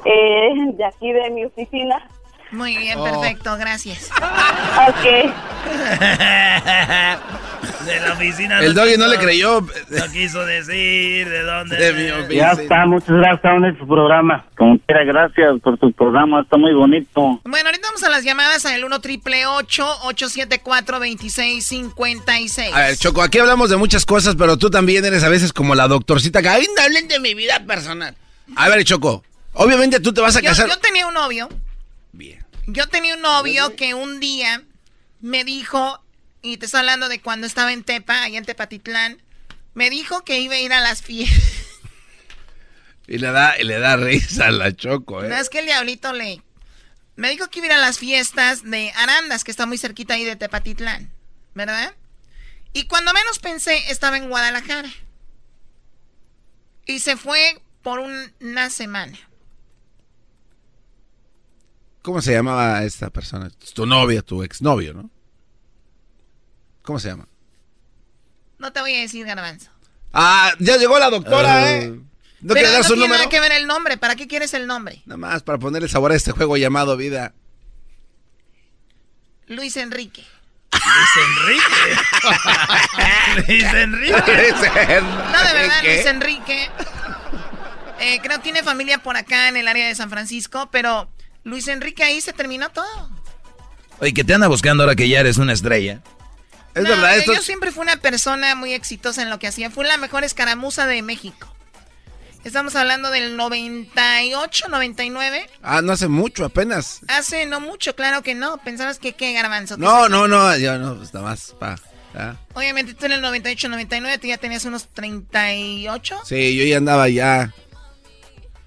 Eh, de aquí de mi oficina. Muy bien, Oh. perfecto, gracias. Ok. De la oficina. El doggy no le creyó. No quiso decir de dónde. De mi oficina. Ya está, muchas gracias en su programa. Como quiera, gracias por su programa, está muy bonito. Bueno, ahorita vamos a las llamadas al 1 triple 874 2656 A ver, Choco, aquí hablamos de muchas cosas, pero tú también eres a veces como la doctorcita que "Ay, no hablen de mi vida personal. A ver, Choco, obviamente tú te vas a Yo, casar. yo tenía un novio. Yo tenía un novio que un día me dijo, y te estoy hablando de cuando estaba en Tepa, allá en Tepatitlán, me dijo que iba a ir a las fiestas. Y le da, y le da risa a la Choco, ¿eh? No es que el diablito le... Me dijo que iba a ir a las fiestas de Arandas, que está muy cerquita ahí de Tepatitlán, ¿verdad? Y cuando menos pensé, estaba en Guadalajara. Y se fue por un- una semana. ¿Cómo se llamaba esta persona? Tu novia, tu exnovio, ¿no? ¿Cómo se llama? No te voy a decir, Garbanzo. Ah, ya llegó la doctora, ¿eh? ¿No Pero no su tiene número? nada que ver el nombre. ¿Para qué quieres el nombre? Nada más para ponerle sabor a este juego llamado vida. Luis Enrique. Luis Enrique. No, de verdad. Luis Enrique. Eh, creo que tiene familia por acá en el área de San Francisco, pero Luis Enrique ahí se terminó todo. Oye, que te anda buscando ahora que ya eres una estrella. Es No, verdad, esto Yo siempre fui una persona muy exitosa en lo que hacía. Fui la mejor escaramuza de México. Estamos hablando del 98, 99. Ah, no hace mucho, apenas. Hace no mucho, claro que no. Pensabas que qué, garbanzo. No, no, no, yo no, pues nada más, pa. ah. Obviamente tú en el 98, 99 tú ya tenías unos 38. Sí, yo ya andaba ya.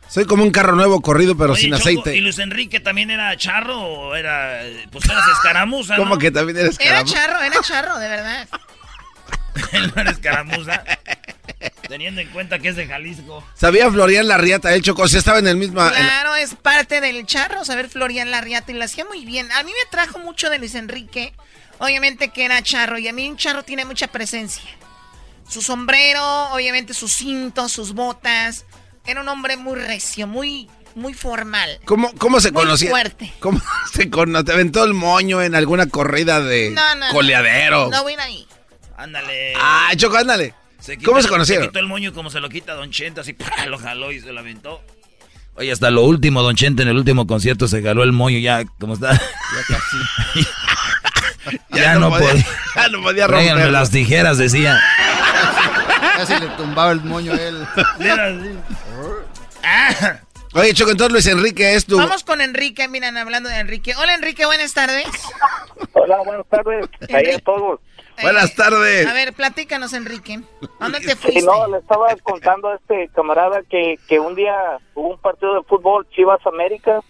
Soy como un carro nuevo corrido, pero Oye, sin Choco, aceite. ¿Y Luis Enrique también era charro o era. Pues eras escaramuza? ¿no? ¿Cómo que también eres Era caramba? charro, era charro, de verdad. Él no era escaramuza. Teniendo en cuenta que es de Jalisco. Sabía Florian Larriata, el Choco, si estaba en el mismo... Claro, es parte del charro saber Florian Larriata y lo hacía muy bien. A mí me trajo mucho de Luis Enrique. Obviamente que era charro y a mí un charro tiene mucha presencia. Su sombrero, obviamente sus cintos, sus botas. Era un hombre muy recio, muy, muy formal. ¿Cómo, cómo se Muy conocía? fuerte. ¿Cómo se conoce? ¿Te aventó el moño en alguna corrida de No, no, no. coleadero? No voy a ir ahí. Ándale. Ah, Choco, ándale. Se ¿Cómo se Se conocieron? quitó el moño como se lo quita Don Chente, así ¡pah! lo jaló y se lo aventó. Oye, hasta lo último, Don Chente, en el último concierto se jaló el moño ya, como está. Ya, no, podía. Ya no podía romper. las tijeras, decía. Casi le tumbaba el moño a él. Oye, Choco, entonces Luis Enrique es tu... Vamos con Enrique, miran, hablando de Enrique. Hola Enrique, buenas tardes. Hola, buenas tardes. Ahí a todos. Buenas tardes. A ver, platícanos Enrique. ¿A ¿Dónde te Sí, fuiste? no, le estaba contando a este camarada que, que un día hubo un partido de fútbol Chivas América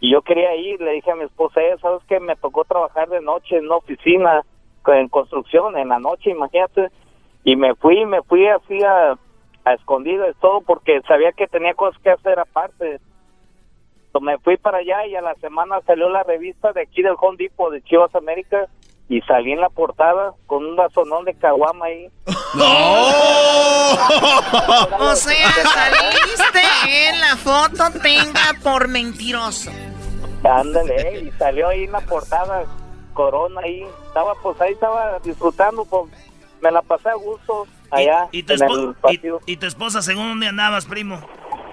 y yo quería ir. Le dije a mi esposa, "Eh, ¿sabes qué? Me tocó trabajar de noche en una oficina en construcción, en la noche, imagínate. Y me fui, me fui así a, a escondidas, todo porque sabía que tenía cosas que hacer aparte. Me fui para allá y a la semana salió la revista de aquí del Home Depot de Chivas América y salí en la portada con un vasonón de caguama ahí. O sea, saliste en la foto, tenga por mentiroso. Ándale, y salió ahí en la portada, Corona ahí. Estaba, pues ahí estaba disfrutando, pues me la pasé a gusto allá ¿Y tu, en el y, y tu esposa, según dónde andabas, primo?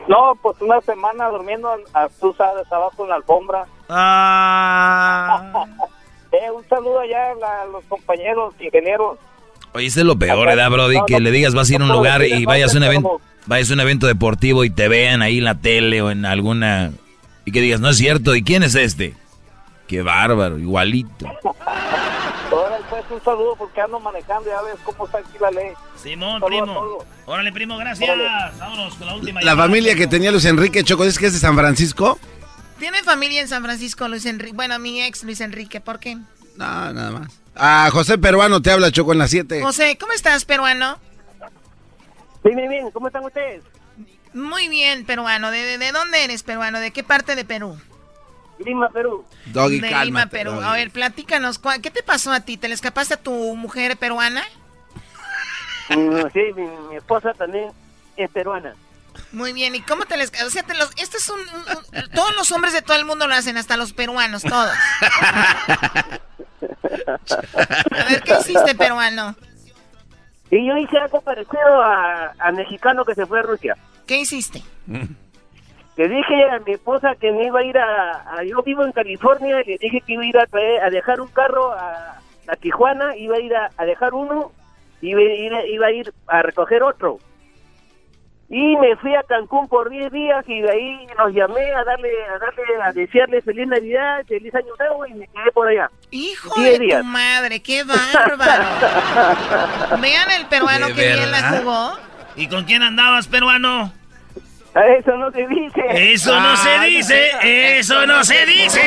No, pues una semana durmiendo, a, tú sabes, abajo en la alfombra. Ah. Eh, un saludo allá a, la- a los compañeros ingenieros. Oye, ese es lo peor, ¿verdad, Brody? Que le digas vas a ir a un lugar y vayas a un evento, vayas a un evento deportivo y te vean ahí en la tele o en alguna y que digas, no es cierto, ¿y quién es este? Qué bárbaro, igualito. Ahora pues un saludo porque ando manejando, ya ves cómo está aquí la ley. Simón, primo. Órale, primo, gracias. Vámonos con la última. La llamada. familia que tenía Luis Enrique, Choco, ¿es que es de San Francisco? ¿Tiene familia en San Francisco, Luis Enrique? Bueno, mi ex Luis Enrique, ¿por qué? No, nada más. Ah, José Peruano te habla, Choco, en las 7. José, ¿cómo estás, peruano? Bien, bien, bien, ¿cómo están ustedes? Muy bien, peruano. ¿De, de, de dónde eres, peruano? ¿De qué parte de Perú? Lima, Perú. Doggy, de cálmate, Lima, Perú. Doggy. A ver, platícanos, ¿cuál- ¿qué te pasó a ti? ¿Te le escapaste a tu mujer peruana? Mm, sí, mi, mi esposa también es peruana. Muy bien, ¿y cómo te les... O sea, te los... este es un, un- un- Todos los hombres de todo el mundo lo hacen, hasta los peruanos, todos. A ver, ¿qué hiciste, peruano? Y yo hice algo parecido a, a mexicano que se fue a Rusia. ¿Qué hiciste? Le dije a mi esposa que me iba a ir a, a- Yo vivo en California y le dije que iba a ir a, traer- a dejar un carro a, a Tijuana, iba a ir a, a dejar uno y iba, a ir- iba a ir a recoger otro. Y me fui a Cancún por 10 días y de ahí nos llamé a darle, a darle, a desearle feliz Navidad, feliz Año Nuevo y me quedé por allá. Hijo 10 de días. tu madre, qué bárbaro. Vean el peruano ¿De que bien la jugó. ¿Y con quién andabas, peruano? Eso no se dice. Eso no se dice, eso no se dice.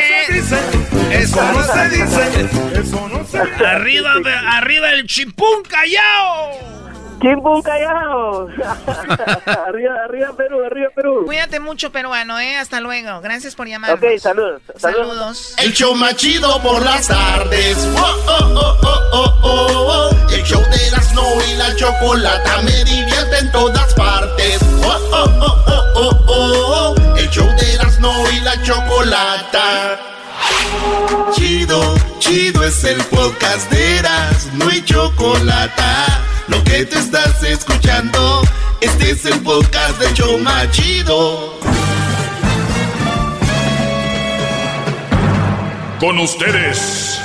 Eso no se dice. Eso no se dice. Arriba, arriba el chimpún callao. ¡Chimpún callao! arriba, arriba Perú, arriba Perú. Cuídate mucho, peruano, ¿eh? Hasta luego. Gracias por llamarnos. Ok, saludos. Saludos. El show más chido por las tardes. Oh, oh, oh, oh, oh, oh, oh. El show de Erasmo y la chocolata me divierte en todas partes. Oh, oh, oh, oh, oh, oh, oh. El show de Erasmo y la chocolata. Chido, chido es el podcast de Erasmo y chocolata. Lo que te estás escuchando, este es el podcast de Choma Chido. Con ustedes.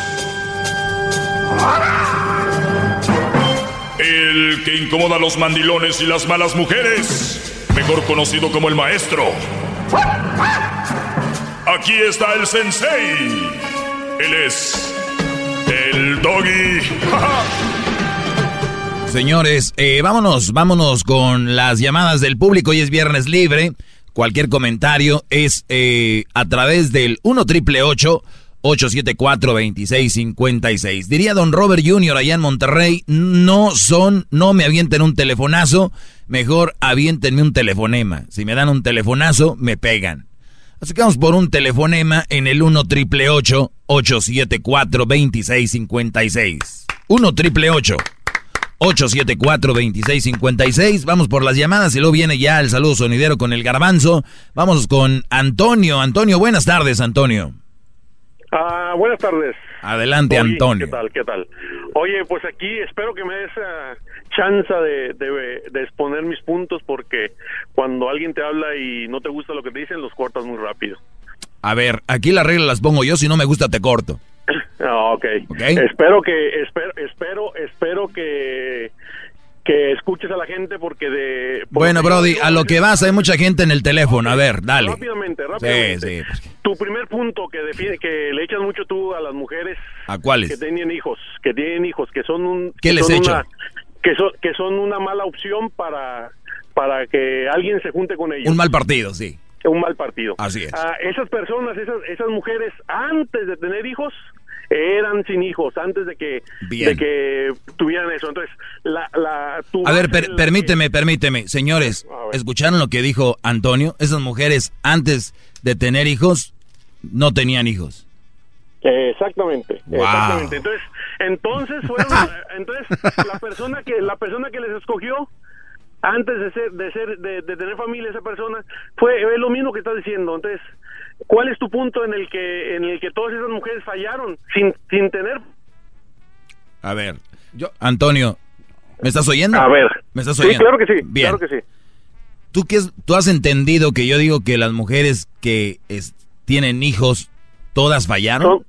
El que incomoda a los mandilones y las malas mujeres. Mejor conocido como el maestro. Aquí está el sensei. Él es el doggy. Señores, eh, vámonos, vámonos con las llamadas del público. Hoy es viernes libre. Cualquier comentario es eh, a través del 1 triple 874 2656. Diría don Robert Jr. allá en Monterrey, no son, no me avienten un telefonazo, mejor avientenme un telefonema. Si me dan un telefonazo, me pegan. Así que vamos por un telefonema en el 1 triple 874 2656. 1 triple 874-2656. Vamos por las llamadas y luego viene ya el saludo sonidero con el garbanzo. Vamos con Antonio. Antonio, buenas tardes, Antonio. Ah, buenas tardes. Adelante, Oye, Antonio. ¿Qué tal? ¿Qué tal? Oye, pues aquí espero que me des ah, chance de, de, de exponer mis puntos porque cuando alguien te habla y no te gusta lo que te dicen, los cortas muy rápido. A ver, aquí las reglas las pongo yo, si no me gusta te corto. Ah, ok. Espero que, espero, espero, espero que, que escuches a la gente porque de... Bueno, Brody, a lo que vas, hay mucha gente en el teléfono. A ver, dale. Rápidamente, rápidamente. Sí, sí. Tu primer punto que define, que le echas mucho tú a las mujeres ¿A cuáles? que tienen hijos, que tienen hijos, que son un... ¿Qué que les una- que, son, que son una mala opción para, para que alguien se junte con ellos. Un mal partido, sí. Un mal partido. Así es. Ah, esas personas, esas, esas mujeres, antes de tener hijos, eran sin hijos, antes de que, de que tuvieran eso. Entonces, la, la, tu A ver, per- permíteme, permíteme. Señores, ¿escucharon lo que dijo Antonio? Esas mujeres, antes de tener hijos, no tenían hijos. Exactamente, Wow. exactamente. Entonces, entonces fueron, entonces la persona que la persona que les escogió antes de ser de ser de, de tener familia esa persona fue es lo mismo que estás diciendo. Entonces, ¿cuál es tu punto en el que en el que todas esas mujeres fallaron sin sin tener A ver, yo, Antonio, ¿me estás oyendo? A ver. ¿Me estás Sí, oyendo? claro que sí, Bien. claro que sí. ¿Tú, qué es- ¿Tú has entendido que yo digo que las mujeres que es- tienen hijos, todas fallaron?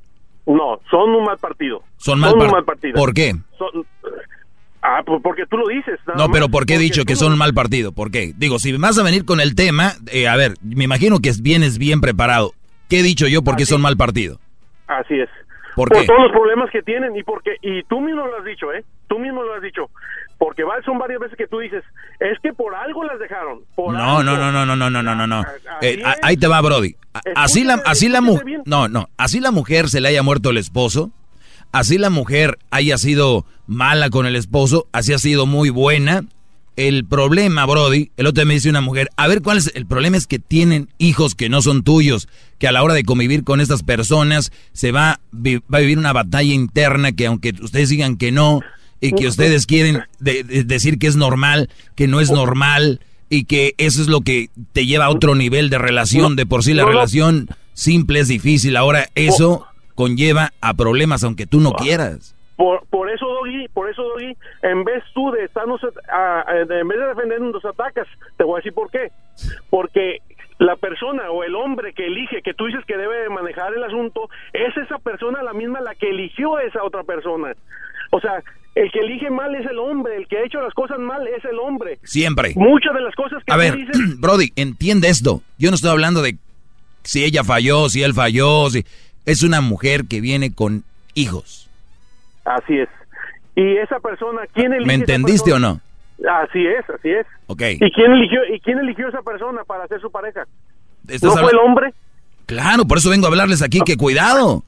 No, son un mal partido. Son mal, un par- mal partido. ¿Por qué? Son- Ah, pues porque tú lo dices. No, pero ¿por qué he dicho que son un mal partido? ¿Por qué? Digo, si vas a venir con el tema, eh, a ver, me imagino que vienes bien preparado. ¿Qué he dicho yo por qué son mal partido? Así es. ¿Por, por todos los problemas que tienen y porque y tú mismo lo has dicho, ¿eh? Tú mismo lo has dicho. Porque va, son varias veces que tú dices, es que por algo las dejaron. No, no, no, no, no, no, no, no, no. Ah, ah, eh, ahí te va, Brody. Así la, así la mujer, no, no, así la mujer se le haya muerto el esposo así la mujer haya sido mala con el esposo, así ha sido muy buena. El problema, Brody, el otro día me dice una mujer, a ver cuál es el problema es que tienen hijos que no son tuyos, que a la hora de convivir con estas personas se va, va a vivir una batalla interna que aunque ustedes digan que no y que ustedes quieren de- de- decir que es normal, que no es normal y que eso es lo que te lleva a otro nivel de relación, de por sí la relación simple es difícil, ahora eso conlleva a problemas aunque tú no quieras. Por, por eso, Doggy, por eso, Doggy, en vez tú de estarnos, a- a- en vez de defendernos, nos atacas. Te voy a decir por qué. Porque la persona o el hombre que elige, que tú dices que debe de manejar el asunto, es esa persona la misma la que eligió a esa otra persona. O sea, el que elige mal es el hombre, el que ha hecho las cosas mal es el hombre. Siempre. Muchas de las cosas que A ver, dices Brody, entiende esto. Yo no estoy hablando de si ella falló, si él falló, si es una mujer que viene con hijos. Así es. Y esa persona, ¿quién eligió ¿Me entendiste o no? Así es, así es. Ok. ¿Y quién eligió y quién eligió esa persona para ser su pareja? ¿Estás ¿No fue el hombre? Claro, por eso vengo a hablarles aquí que cuidado.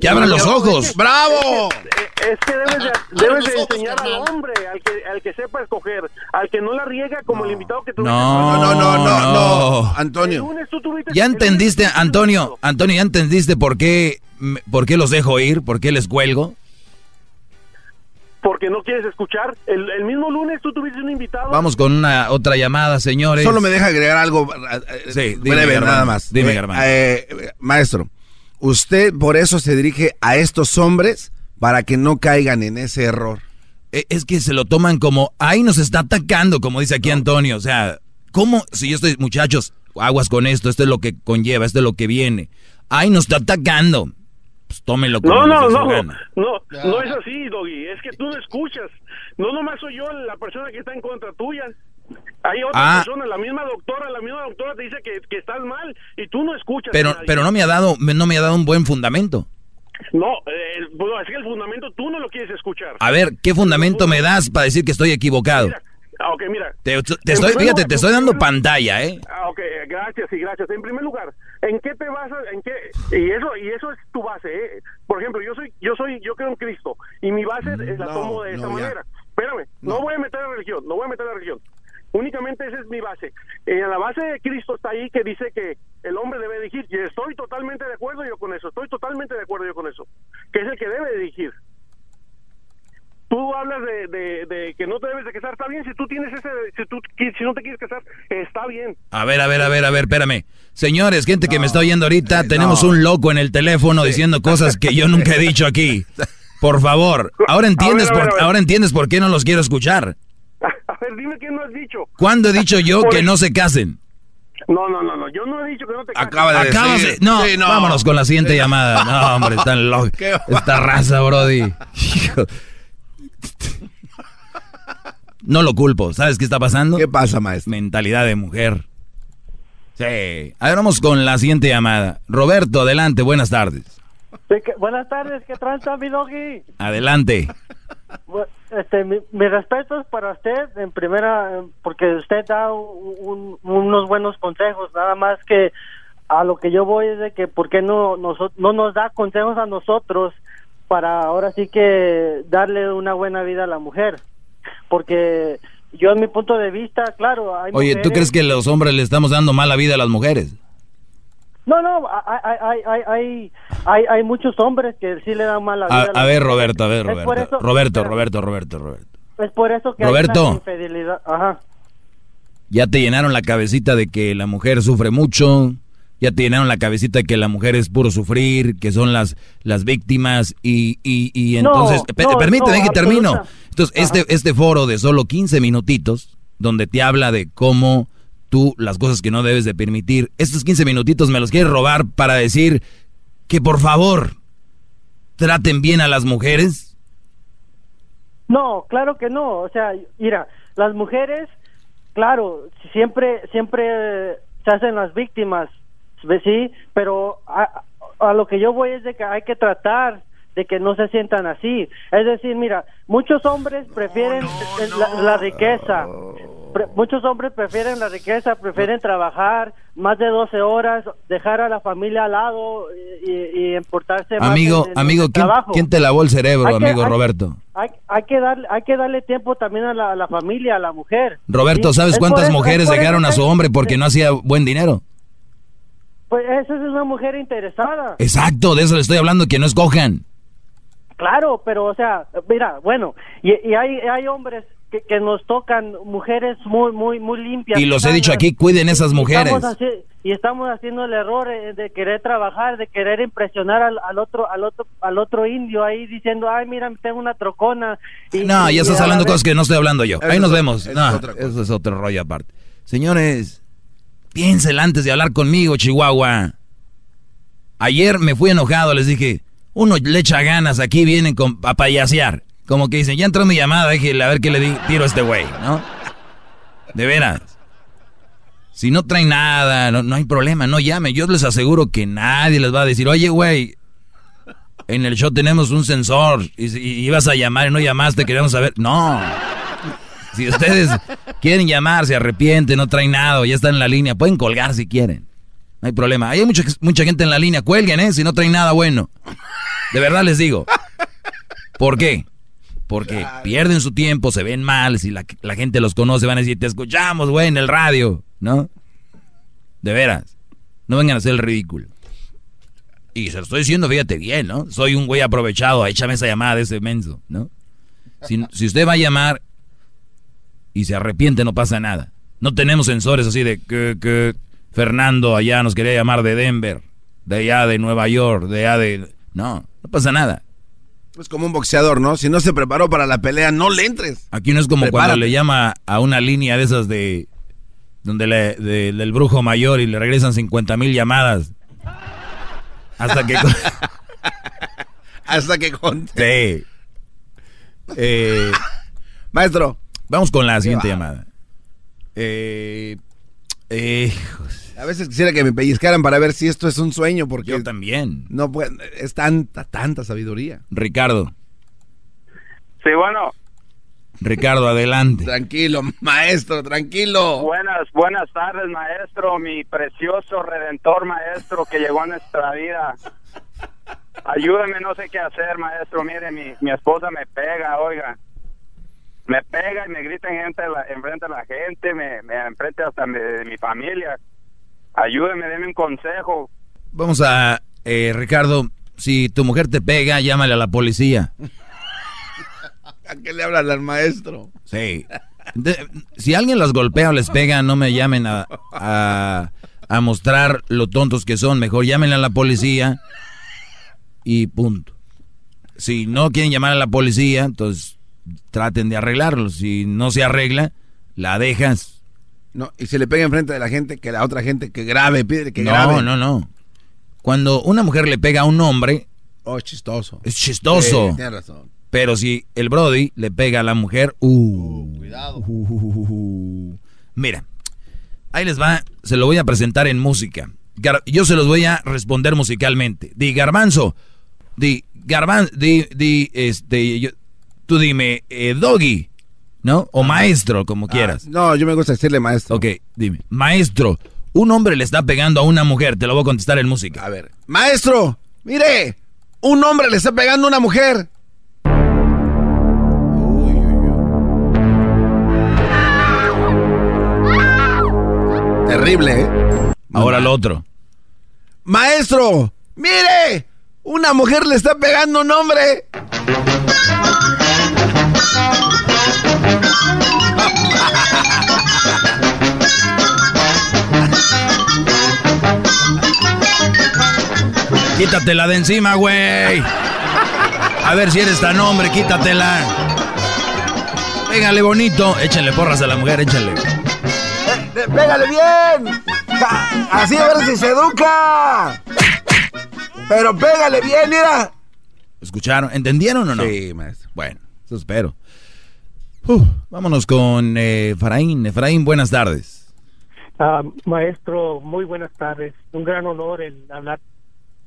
Que abran los ojos. ¡Bravo! Es que debes de, debes de los ojos, enseñar al hombre, al que, al que sepa escoger, al que no la riega como el invitado que tuviste. No, no, no, no, no. Antonio. Ya entendiste, Antonio, Antonio, ya entendiste por qué, por qué los dejo ir, por qué les cuelgo. porque no quieres escuchar. El, el mismo lunes tú tuviste un invitado. Vamos con una otra llamada, señores. Solo me deja agregar algo eh, Sí, dime, breve, Germán. nada más. Dime, Eh, Germán. eh, maestro, usted por eso se dirige a estos hombres para que no caigan en ese error. E- Es que se lo toman como, ahí nos está atacando, como dice aquí Antonio. O sea, ¿cómo? Si yo estoy, muchachos, aguas con esto, esto es lo que conlleva, esto es lo que viene. Ahí nos está atacando. Pues tómenlo como No, no, no, gana. no, no es así, Doggy. Es que tú no escuchas. No nomás soy yo la persona que está en contra tuya. Hay otra Ah. persona, la misma doctora, la misma doctora te dice que, que estás mal y tú no escuchas. a Pero, pero no me ha dado, no me ha dado un buen fundamento. No, eh, bueno, es que el fundamento tú no lo quieres escuchar. A ver, ¿qué fundamento me das para decir que estoy equivocado? Ah, ok, mira. Te, estoy, fíjate, lugar, te estoy dando pantalla, ¿eh? Ah, ok, gracias, sí, gracias. En primer lugar, ¿en qué te basas? ¿En qué? Y eso, y eso es tu base, ¿eh? Por ejemplo, yo soy, yo soy, yo creo en Cristo y mi base eh, la no, tomo de esta no, ya. manera. Espérame, no. voy a meter la religión, no voy a meter la religión. Únicamente esa es mi base. En la base de Cristo está ahí que dice que el hombre debe dirigir. Y estoy totalmente de acuerdo yo con eso. Estoy totalmente de acuerdo yo con eso. Que es el que debe dirigir. Tú hablas de, de, de que no te debes de casar. Está bien, si tú tienes ese... Si, tú, si no te quieres casar, está bien. A ver, a ver, a ver, a ver, espérame. Señores, gente que me está oyendo ahorita, tenemos un loco en el teléfono diciendo cosas que yo nunca he dicho aquí. Por favor, ahora entiendes A ver, a ver, por ver. ahora entiendes por qué no los quiero escuchar. A ver, dime qué no has dicho. ¿Cuándo he dicho yo que no se casen? No, no, no, no. Yo no he dicho que no te cases. Acabas de- no, vámonos con la siguiente llamada. No, hombre, están locos. Esta raza, Brody. No lo culpo. ¿Sabes qué está pasando? ¿Qué pasa, maestro? Mentalidad de mujer. Sí. A ver, vamos con la siguiente llamada. Roberto, adelante, buenas tardes. Sí, que- buenas tardes, ¿qué tranza, mi doggy? Adelante. Este, mi, mi respeto es para usted, en primera, eh, porque usted da un- unos buenos consejos, nada más que a lo que yo voy es de que, ¿por qué no, noso- no nos da consejos a nosotros para ahora sí que darle una buena vida a la mujer? Porque yo, en mi punto de vista, claro, hay Oye, ¿tú mujeres- crees que los hombres le estamos dando mala vida a las mujeres? No, no, hay, hay, hay, hay, muchos hombres que sí le dan mala vida. A, ver. Roberto, a ver, Roberto. Roberto, Roberto, Roberto, Roberto. Es por eso que Roberto. hay infidelidad. Ajá. Ya te llenaron la cabecita de que la mujer sufre mucho. Ya te llenaron la cabecita de que la mujer es puro sufrir, que son las, las víctimas y, y, y No, entonces... pe- no, permíteme no, que termino. Entonces, este, este foro de solo 15 minutitos, donde te habla de cómo tú las cosas que no debes de permitir, estos 15 minutitos me los quieres robar para decir que por favor traten bien a las mujeres. No, claro que no. O sea, mira, las mujeres, claro, siempre, siempre se hacen las víctimas, sí, pero a, a lo que yo voy es de que hay que tratar de que no se sientan así. Es decir, mira, muchos hombres prefieren la, la riqueza. Muchos hombres prefieren la riqueza, prefieren trabajar más de 12 horas, dejar a la familia al lado y, y- importarse más Amigo, en- en amigo, ¿quién, quién te lavó el cerebro, Hay que- amigo hay- Roberto? Hay, hay que darle hay que darle tiempo también a la, a la familia, a la mujer. Roberto. ¿sabes cuántas eso- mujeres dejaron a su hombre porque no hacía buen dinero? Pues esa es una mujer interesada. Exacto, de eso le estoy hablando, que no escojan. Claro, pero o sea, mira, bueno, y, y hay, hay hombres que, que nos tocan mujeres muy muy muy limpias. Y los he dicho aquí, cuiden esas y mujeres. estamos haci- y estamos haciendo el error eh, de querer trabajar, de querer impresionar al, al otro al otro al otro indio ahí diciendo, "Ay, mira, tengo una trocona." Y, No, ya estás hablando cosas que no estoy hablando yo. Eso Ahí nos vemos. eso No, es otra eso es otro rollo aparte. Señores, piénsela antes de hablar conmigo, Chihuahua. Ayer me fui enojado, les dije, uno le echa ganas, aquí vienen con, a payasear. Como que dicen, ya entró mi llamada, déjale a ver qué le di- tiro a este güey, ¿no? De veras. Si no traen nada, no, hay problema, no llame. Yo les aseguro que nadie les va a decir, oye, güey, en el show tenemos un sensor y, y ibas a llamar y no llamaste, queríamos saber. No. Si ustedes quieren llamar, se arrepienten, no traen nada, ya están en la línea, pueden colgar si quieren. No hay problema. Hay mucha, mucha gente en la línea, cuelguen, ¿eh? Si no traen nada bueno. De verdad les digo. ¿Por qué? Porque pierden su tiempo, se ven mal, si la, la gente los conoce van a decir, te escuchamos, güey, en el radio, ¿no? De veras. No vengan a hacer el ridículo. Y se lo estoy diciendo, fíjate bien, ¿no? Soy un güey aprovechado, échame esa llamada de ese menso, ¿no? Si, si usted va a llamar y se arrepiente, no pasa nada. No tenemos sensores así de que, que Fernando allá nos quería llamar de Denver, de allá de Nueva York, de allá de... No, no pasa nada. Es como un boxeador, ¿no? Si no se preparó para la pelea, no le entres. Aquí no es como cuando le llama a una línea de esas de... Donde le, de- del brujo mayor y le regresan 50 mil llamadas. Hasta que... Hasta que con... Sí. Eh, Maestro. Vamos con la siguiente va. llamada. Eh, eh, A veces quisiera que me pellizcaran para ver si esto es un sueño, porque... Yo también. No puede, es tanta, tanta sabiduría. Ricardo. Sí, bueno. Ricardo, adelante. Tranquilo, maestro, tranquilo. Buenas, buenas tardes, maestro, mi precioso redentor maestro que llegó a nuestra vida. Ayúdeme, no sé qué hacer, maestro. Mire, mi, mi esposa me pega, oiga. Me pega y me grita en, gente, en frente de la gente, me, me enfrente hasta de, de mi familia. Ayúdeme, deme un consejo. Vamos a... eh, Ricardo, si tu mujer te pega, llámale a la policía. ¿A qué le hablan al maestro? Sí. De- si alguien los golpea o les pega, no me llamen a, a, a mostrar lo tontos que son. Mejor llámenle a la policía y punto. Si no quieren llamar a la policía, entonces traten de arreglarlo. Si no se arregla, la dejas. No, y si le pega enfrente de la gente, que la otra gente que grabe, pide que no, grabe. no, no. Cuando una mujer le pega a un hombre, Oh, chistoso. es chistoso. Sí, tienes razón. Pero si el Brody le pega a la mujer, uh, cuidado. mira, ahí les va, se lo voy a presentar en música. Gar- yo se los voy a responder musicalmente. Di Garbanzo, di Garbanzo, di, di, este, yo- tú dime, eh, Doggy, ¿no? O maestro, como quieras. No, yo me gusta decirle maestro. Ok, dime, maestro, un hombre le está pegando a una mujer, te lo voy a contestar en música. A ver, maestro, mire, un hombre le está pegando a una mujer. Terrible, ¿eh? Ahora lo otro. Maestro, mire, una mujer le está pegando a un hombre. Quítatela de encima, güey. A ver si eres tan hombre, quítatela. Pégale bonito. Échenle porras a la mujer, échenle. Eh, ¡Pégale bien! Ja, Así a ver si se educa. Pero pégale bien, mira. ¿Escucharon? ¿Entendieron o no? Sí, maestro. Bueno, eso espero. Uf, vámonos con eh, Efraín. Efraín, buenas tardes. Ah, maestro, muy buenas tardes. Un gran honor el hablar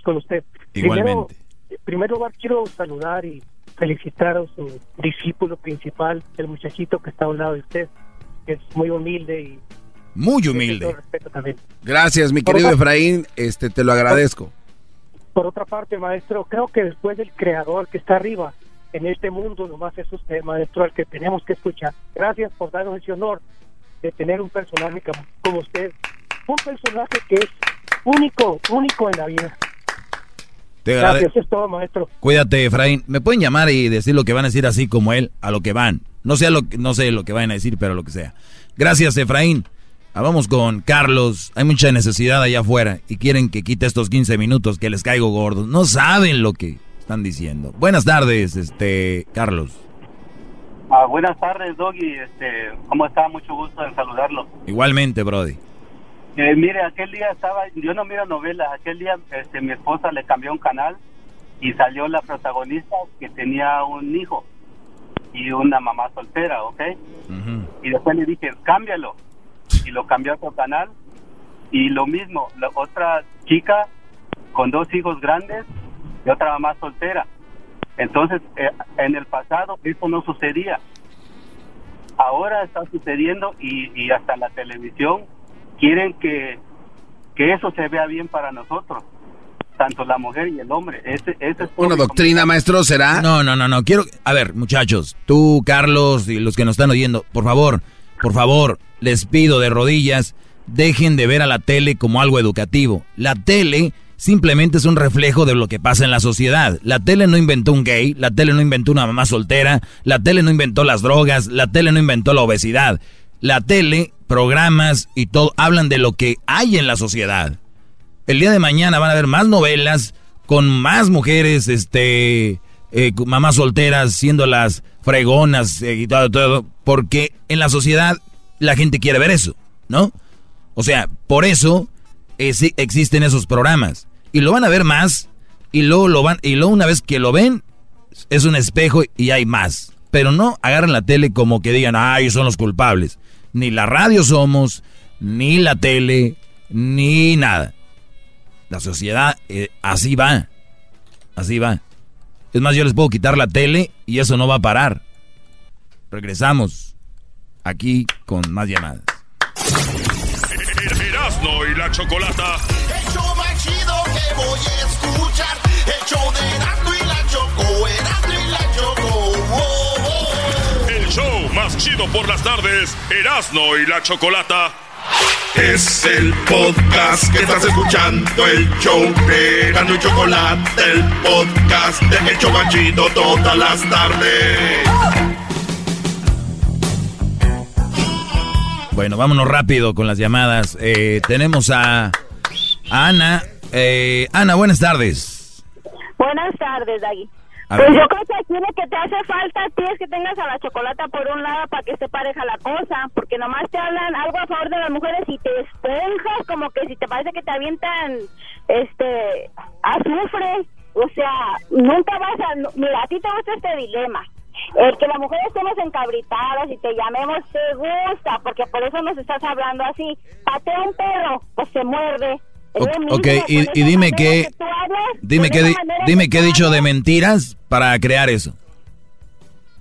con usted. Igualmente. Primero, primero lugar, quiero saludar y felicitar a su discípulo principal, el muchachito que está a un lado de usted, que es muy humilde y Muy humilde. respeto también. Gracias, mi Por querido. Efraín. Este, te lo agradezco. Por otra parte, maestro, creo que después del creador que está arriba en este mundo, nomás es usted, maestro, al que tenemos que escuchar. Gracias por darnos ese honor de tener un personaje como, como usted. Un personaje que es único, único en la vida. Gracias, es todo, maestro. Cuídate, Efraín. Me pueden llamar y decir lo que van a decir así como él, a lo que van. No sé lo que, no sé lo que vayan a decir, pero lo que sea. Gracias, Efraín. Ah, vamos con Carlos. Hay mucha necesidad allá afuera y quieren que quite estos 15 minutos que les caigo gordos. No saben lo que están diciendo. Buenas tardes, este Carlos. Ah, buenas tardes, Doggy. Este, ¿Cómo está? Mucho gusto en saludarlo. Igualmente, Brody. Eh, mire, aquel día estaba, yo no miro novelas, aquel día este, mi esposa le cambió un canal y salió la protagonista que tenía un hijo y una mamá soltera, ¿ok? Y después le dije, cámbialo. Y lo cambió a otro canal. Y lo mismo, la otra chica con dos hijos grandes y otra mamá soltera. Entonces, eh, en el pasado eso no sucedía. Ahora está sucediendo y, y hasta la televisión quieren que, que eso se vea bien para nosotros, tanto la mujer y el hombre. Ese, ese es Una doctrina, maestro, será. No, no, no, no. Quiero. A ver, muchachos, tú, Carlos y los que nos están oyendo, por favor, por favor, les pido de rodillas, dejen de ver a la tele como algo educativo. La tele simplemente es un reflejo de lo que pasa en la sociedad. La tele no inventó un gay, la tele no inventó una mamá soltera, la tele no inventó las drogas, la tele no inventó la obesidad. La tele, programas y todo hablan de lo que hay en la sociedad. El día de mañana van a haber más novelas con más mujeres, este, eh, mamás solteras siendo las fregonas eh, y todo, todo, porque en la sociedad la gente quiere ver eso, ¿no? O sea, por eso es- existen esos programas y lo van a ver más y luego lo van y luego una vez que lo ven es un espejo y hay más, pero no agarran la tele como que digan, "Ay, son los culpables." Ni la radio somos, ni la tele, ni nada. La sociedad eh, así va. Así va. Es más, yo les puedo quitar la tele y eso no va a parar. Regresamos aquí con más llamadas. Erasno y la chocolata. El show más chido que voy a escuchar. Más chido por las tardes. Erasno y la chocolata. Es el podcast que estás escuchando. El show de Erasmo y Chocolate. El podcast de más chido todas las tardes. Bueno, vámonos rápido con las llamadas. Eh, tenemos a, a Ana. Eh, Ana, buenas tardes. Buenas tardes, Dagui. A Pues ver. yo creo que aquí lo que te hace falta a ti es que tengas a la chocolata por un lado para que esté pareja la cosa, porque nomás te hablan algo a favor de las mujeres y te esponjas como que si te parece que te avientan este azufre, o sea, nunca vas a mira, a ti te gusta este dilema. El que las mujeres estemos encabritadas y te llamemos te gusta, porque por eso nos estás hablando así. Patea un perro, pues se muerde. Mismo, Ok, y, dime qué, que tú hablas, dime qué, dime qué he dicho de mentiras para crear eso.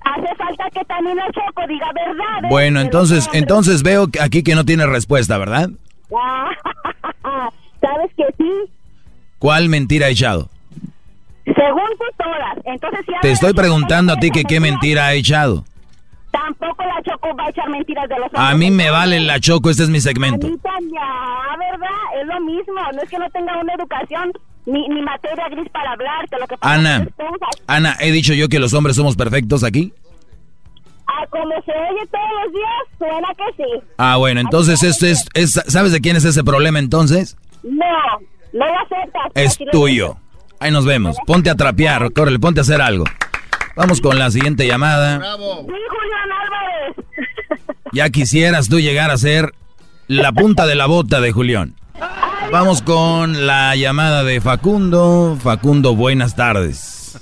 Hace falta que también la Choco diga verdad. Bueno, entonces, entonces veo aquí que no tiene respuesta, ¿verdad? Sabes que sí, ¿Cuál mentira he echado? según tú todas. Entonces, si Te estoy preguntando a ti que qué mentira he echado. Tampoco la Choco va a echar mentiras de los A hombres. mí me vale la choco, este es mi segmento. ¿verdad? Es lo mismo. No es que no tenga una educación ni, ni materia gris para hablarte. Lo que pasa Ana, es que tú, Ana, he dicho yo que los hombres somos perfectos aquí. a como se oye todos los días, suena que sí. Ah, bueno, entonces esto es, es- ¿sabes de quién es ese problema entonces? No, no lo aceptas. Es tuyo. Ahí nos vemos. Ponte a trapear, córrele, ponte a hacer algo. Vamos con la siguiente llamada. Sí, Julián Álvarez. Ya quisieras tú llegar a ser la punta de la bota de Julián. Vamos con la llamada de Facundo. Facundo, buenas tardes.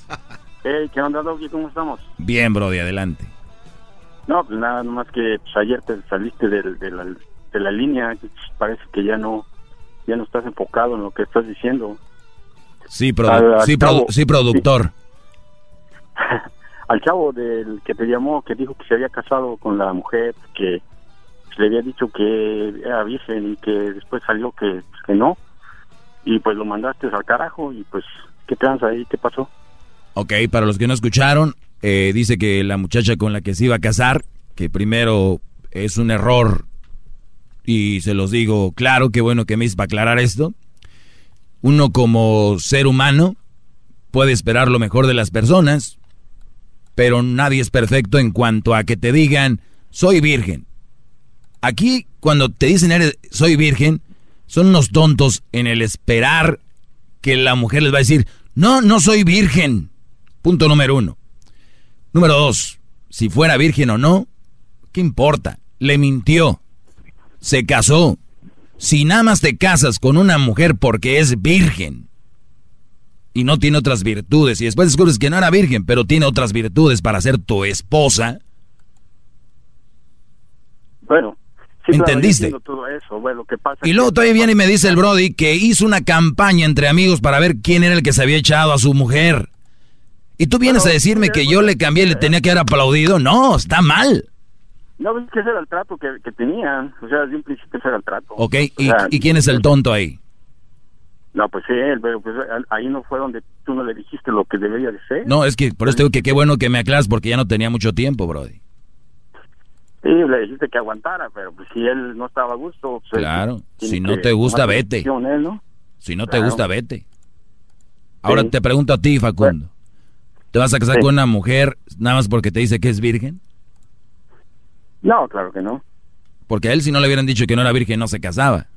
Hey, ¿qué onda, Doggy? ¿Cómo estamos? Bien, Brody, adelante. No, pues nada, nomás que pues, ayer te saliste del- de, la, de la línea. Parece que ya no ya no estás enfocado en lo que estás diciendo. Sí, produ- Al- al sí, produ- sí, productor. Al chavo del que te llamó, que dijo que se había casado con la mujer, que le había dicho que era virgen y que después salió que, que no. Y pues lo mandaste al carajo y pues, ¿qué tranza ahí? ¿Qué pasó? Ok, para los que no escucharon, eh, dice que la muchacha con la que se iba a casar, que primero es un error, y se los digo claro, qué bueno que me para aclarar esto. Uno como ser humano puede esperar lo mejor de las personas, pero nadie es perfecto en cuanto a que te digan, soy virgen. Aquí, cuando te dicen, eres, soy virgen, son unos tontos en el esperar que la mujer les va a decir, no, no soy virgen. Punto número uno. Número dos, si fuera virgen o no, ¿qué importa? Le mintió. Se casó. Si nada más te casas con una mujer porque es virgen y no tiene otras virtudes, y después descubres que no era virgen, pero tiene otras virtudes para ser tu esposa, Bueno. sí, claro, ¿Entendiste? todo eso, bueno, pasa Y luego todavía viene y me dice el Brody que hizo una campaña entre amigos para ver quién era el que se había echado a su mujer. Y tú vienes a decirme que yo le cambié y le tenía que haber aplaudido. No, está mal. No, es que ese era el trato que, que tenían. O sea, desde un principio ese era el trato. ¿Ok? O ¿Y, sea, y quién es el tonto ahí? No, pues sí, él, pero pues ahí no fue donde tú no le dijiste lo que debería de ser. No, es que por eso digo que qué bueno que me aclaras porque ya no tenía mucho tiempo, Brody. Sí, le dijiste que aguantara, pero pues si él no estaba a gusto, pues, Claro, si no te gusta, vete. decisión él, ¿no? Si no te gusta, vete. Ahora Sí. te pregunto a ti, Facundo. ¿Te vas a casar Sí. con una mujer nada más porque te dice que es virgen? No, claro que no. Porque a él si no le hubieran dicho que no era virgen no se casaba.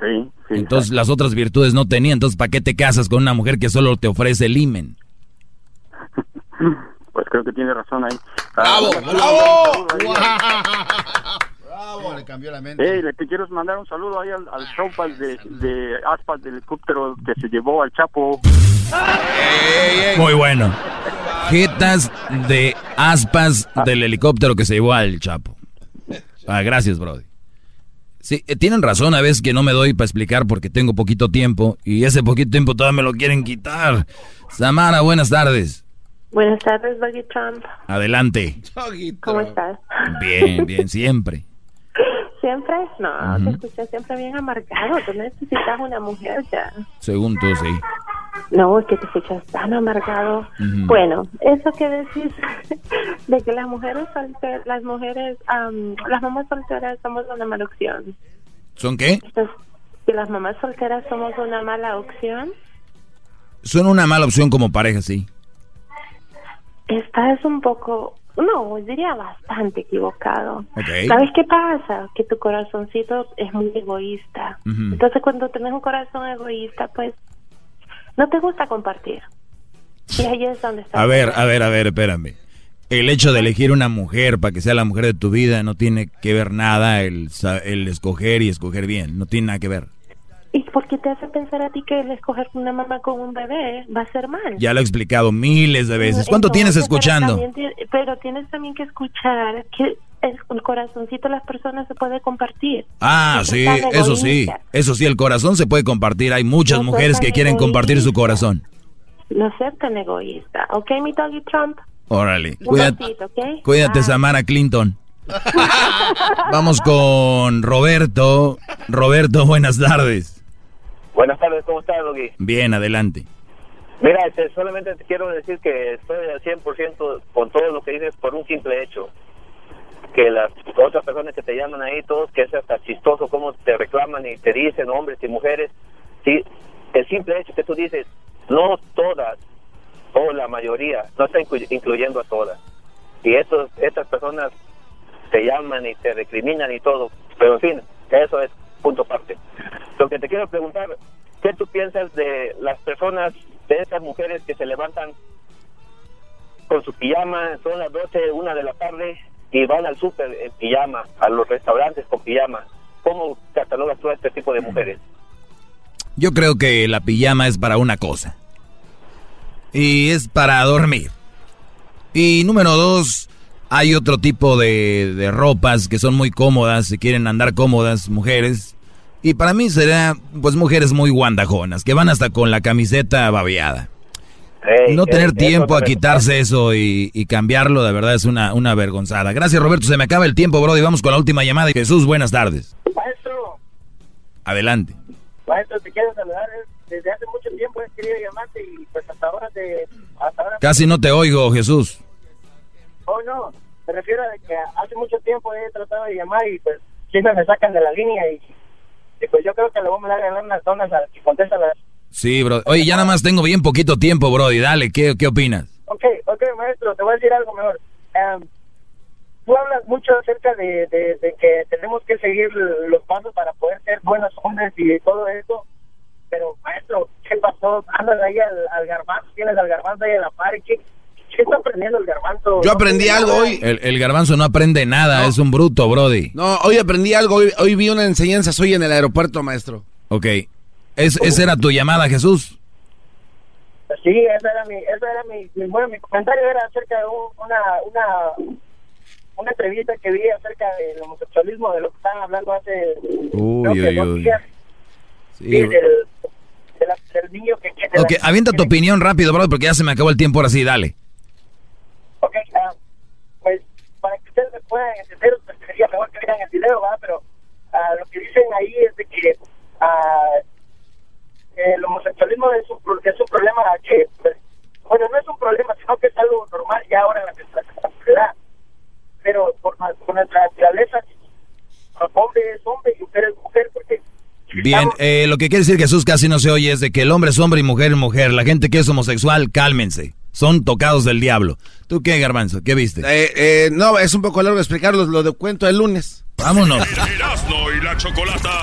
Sí. Entonces las otras virtudes no tenía. Entonces, ¿para qué te casas con una mujer que solo te ofrece el imen? Pues creo que tiene razón ahí. ¡Bravo! ¡Bravo! Bravo, le cambió la mente. Hey, le te quiero mandar un saludo ahí al, al showpas de, de aspas del helicóptero que se llevó al Chapo. Muy bueno. Jetas de aspas del helicóptero que se llevó al Chapo. Ah, gracias, Brody. Sí, eh, tienen razón a veces que no me doy para explicar porque tengo poquito tiempo y ese poquito tiempo todavía me lo quieren quitar. Samara, buenas tardes. Buenas tardes, Doggy Trump. Adelante. ¿Cómo estás? Bien, bien, siempre. ¿Siempre? No, te escuchas siempre bien amargado. Tú necesitas una mujer ya. Según tú, sí. No, es que te escuchas tan amargado. Bueno, eso que decís de que las mujeres solteras, las mujeres, las mamás solteras somos una mala opción. ¿Son qué? Entonces, que las mamás solteras somos una mala opción. Son una mala opción como pareja, sí. Estás un poco, no, diría bastante equivocado. Ok. ¿Sabes qué pasa? Que tu corazoncito es muy egoísta. Entonces cuando tienes un corazón egoísta, pues no te gusta compartir. Y ahí es donde está. A ver, a ver, a ver, espérame. El hecho de elegir una mujer para que sea la mujer de tu vida no tiene que ver nada el, el escoger y escoger bien. No tiene nada que ver. ¿Y por qué te hace pensar a ti que el escoger una mamá con un bebé va a ser mal? Ya lo he explicado miles de veces. ¿Cuánto tienes Entonces, pero escuchando? también ti- Pero tienes también que escuchar que el, el corazoncito de las personas se puede compartir. Ah, No sí, eso sí. Eso sí, el corazón se puede compartir. Hay muchas No mujeres que quieren compartir su corazón. No ser tan egoísta. ¿Ok, mi doggy Trump? Órale. Un Cuídate, besito, ¿ok? cuídate. Samara Clinton. Vamos con Roberto. Roberto, buenas tardes. Buenas tardes, ¿cómo estás, Doggy? Bien, adelante. Mira, este, solamente te quiero decir que estoy al 100% con todo lo que dices por un simple hecho. Que las otras personas que te llaman ahí, todos, que es hasta chistoso cómo te reclaman y te dicen hombres y mujeres. Sí, el simple hecho que tú dices, no todas, o la mayoría, no está inclu- incluyendo a todas. Y estos, estas personas te llaman y te recriminan y todo. Pero en fin, eso es punto aparte. Lo que te quiero preguntar, ¿qué tú piensas de las personas, de esas mujeres que se levantan con su pijama, son las 12, una de la tarde y van al súper en pijama, a los restaurantes con pijama? ¿Cómo catalogas tú este tipo de mujeres? Yo creo que la pijama es para una cosa. Y es para dormir. Y número dos, hay otro tipo de, de ropas que son muy cómodas, si quieren andar cómodas, mujeres. Y para mí será, pues, mujeres muy guandajonas, que van hasta con la camiseta babeada. No tener tiempo a quitarse eso y, y cambiarlo, de verdad es una, una vergonzada. Gracias, Roberto. Se me acaba el tiempo, bro. Y vamos con la última llamada. Jesús, buenas tardes. Maestro, Adelante. maestro, te quiero saludar. eh, Desde hace mucho tiempo he querido llamarte y pues hasta ahora te... Hasta ahora Casi no te oigo, Jesús. Oh, no, me refiero a que hace mucho tiempo he tratado de llamar y pues siempre me sacan de la línea y, y, pues yo creo que le voy a a ganar unas donas al que contesta las... Sí, bro. Oye, ya nada más tengo bien poquito tiempo, bro. Y dale, ¿qué, qué opinas? Ok, ok, maestro, te voy a decir algo mejor. Em, tú hablas mucho acerca de, de, de que tenemos que seguir los pasos para poder ser buenos hombres y todo eso, pero maestro, ¿qué pasó? Andas ahí al, al garbanzo, tienes al garbanzo ahí a la par, ¿qué, qué está aprendiendo el garbanzo? Yo aprendí algo hoy. El, el garbanzo no aprende nada, es un bruto, brody. No, hoy aprendí algo. Hoy, hoy vi una enseñanza hoy en el aeropuerto, maestro. Ok. Es, esa era tu llamada, Jesús. Sí, esa era mi, esa era mi, mi- bueno, mi comentario era acerca de un- una, una, una entrevista que vi acerca del homosexualismo, de lo que estaban hablando hace Uy, que uy, uy. días, Sí, del, de la- del niño que... que Ok, la- avienta tu opinión rápido, bro, porque ya se me acabó el tiempo ahora sí, dale. Ok, ah, pues para que ustedes me puedan entender, pues sería mejor que vieran el video, ¿verdad? Pero ah, lo que dicen ahí es de que ah, el homosexualismo es un, es un problema que, pues, bueno, no es un problema, sino que es algo normal ya ahora en la nuestra sociedad. Pero por, por nuestra naturaleza, hombre es hombre y mujer es mujer, porque Bien, eh, lo que quiere decir Jesús casi no se oye es de que el hombre es hombre y mujer es mujer. La gente que es homosexual, cálmense. Son tocados del diablo. ¿Tú qué, Garbanzo? ¿Qué viste? Eh, eh, no, es un poco largo explicarlo, lo de cuento el lunes. Vámonos. Y la chocolata.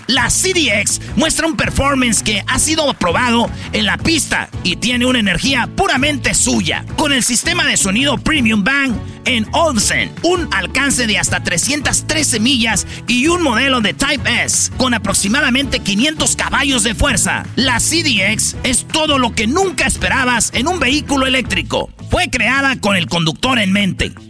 la CDX muestra un performance que ha sido aprobado en la pista y tiene una energía puramente suya. Con el sistema de sonido Premium Bang en Olsen, un alcance de hasta 313 millas y un modelo de Type S con aproximadamente 500 caballos de fuerza. La CDX es todo lo que nunca esperabas en un vehículo eléctrico. Fue creada con el conductor en mente,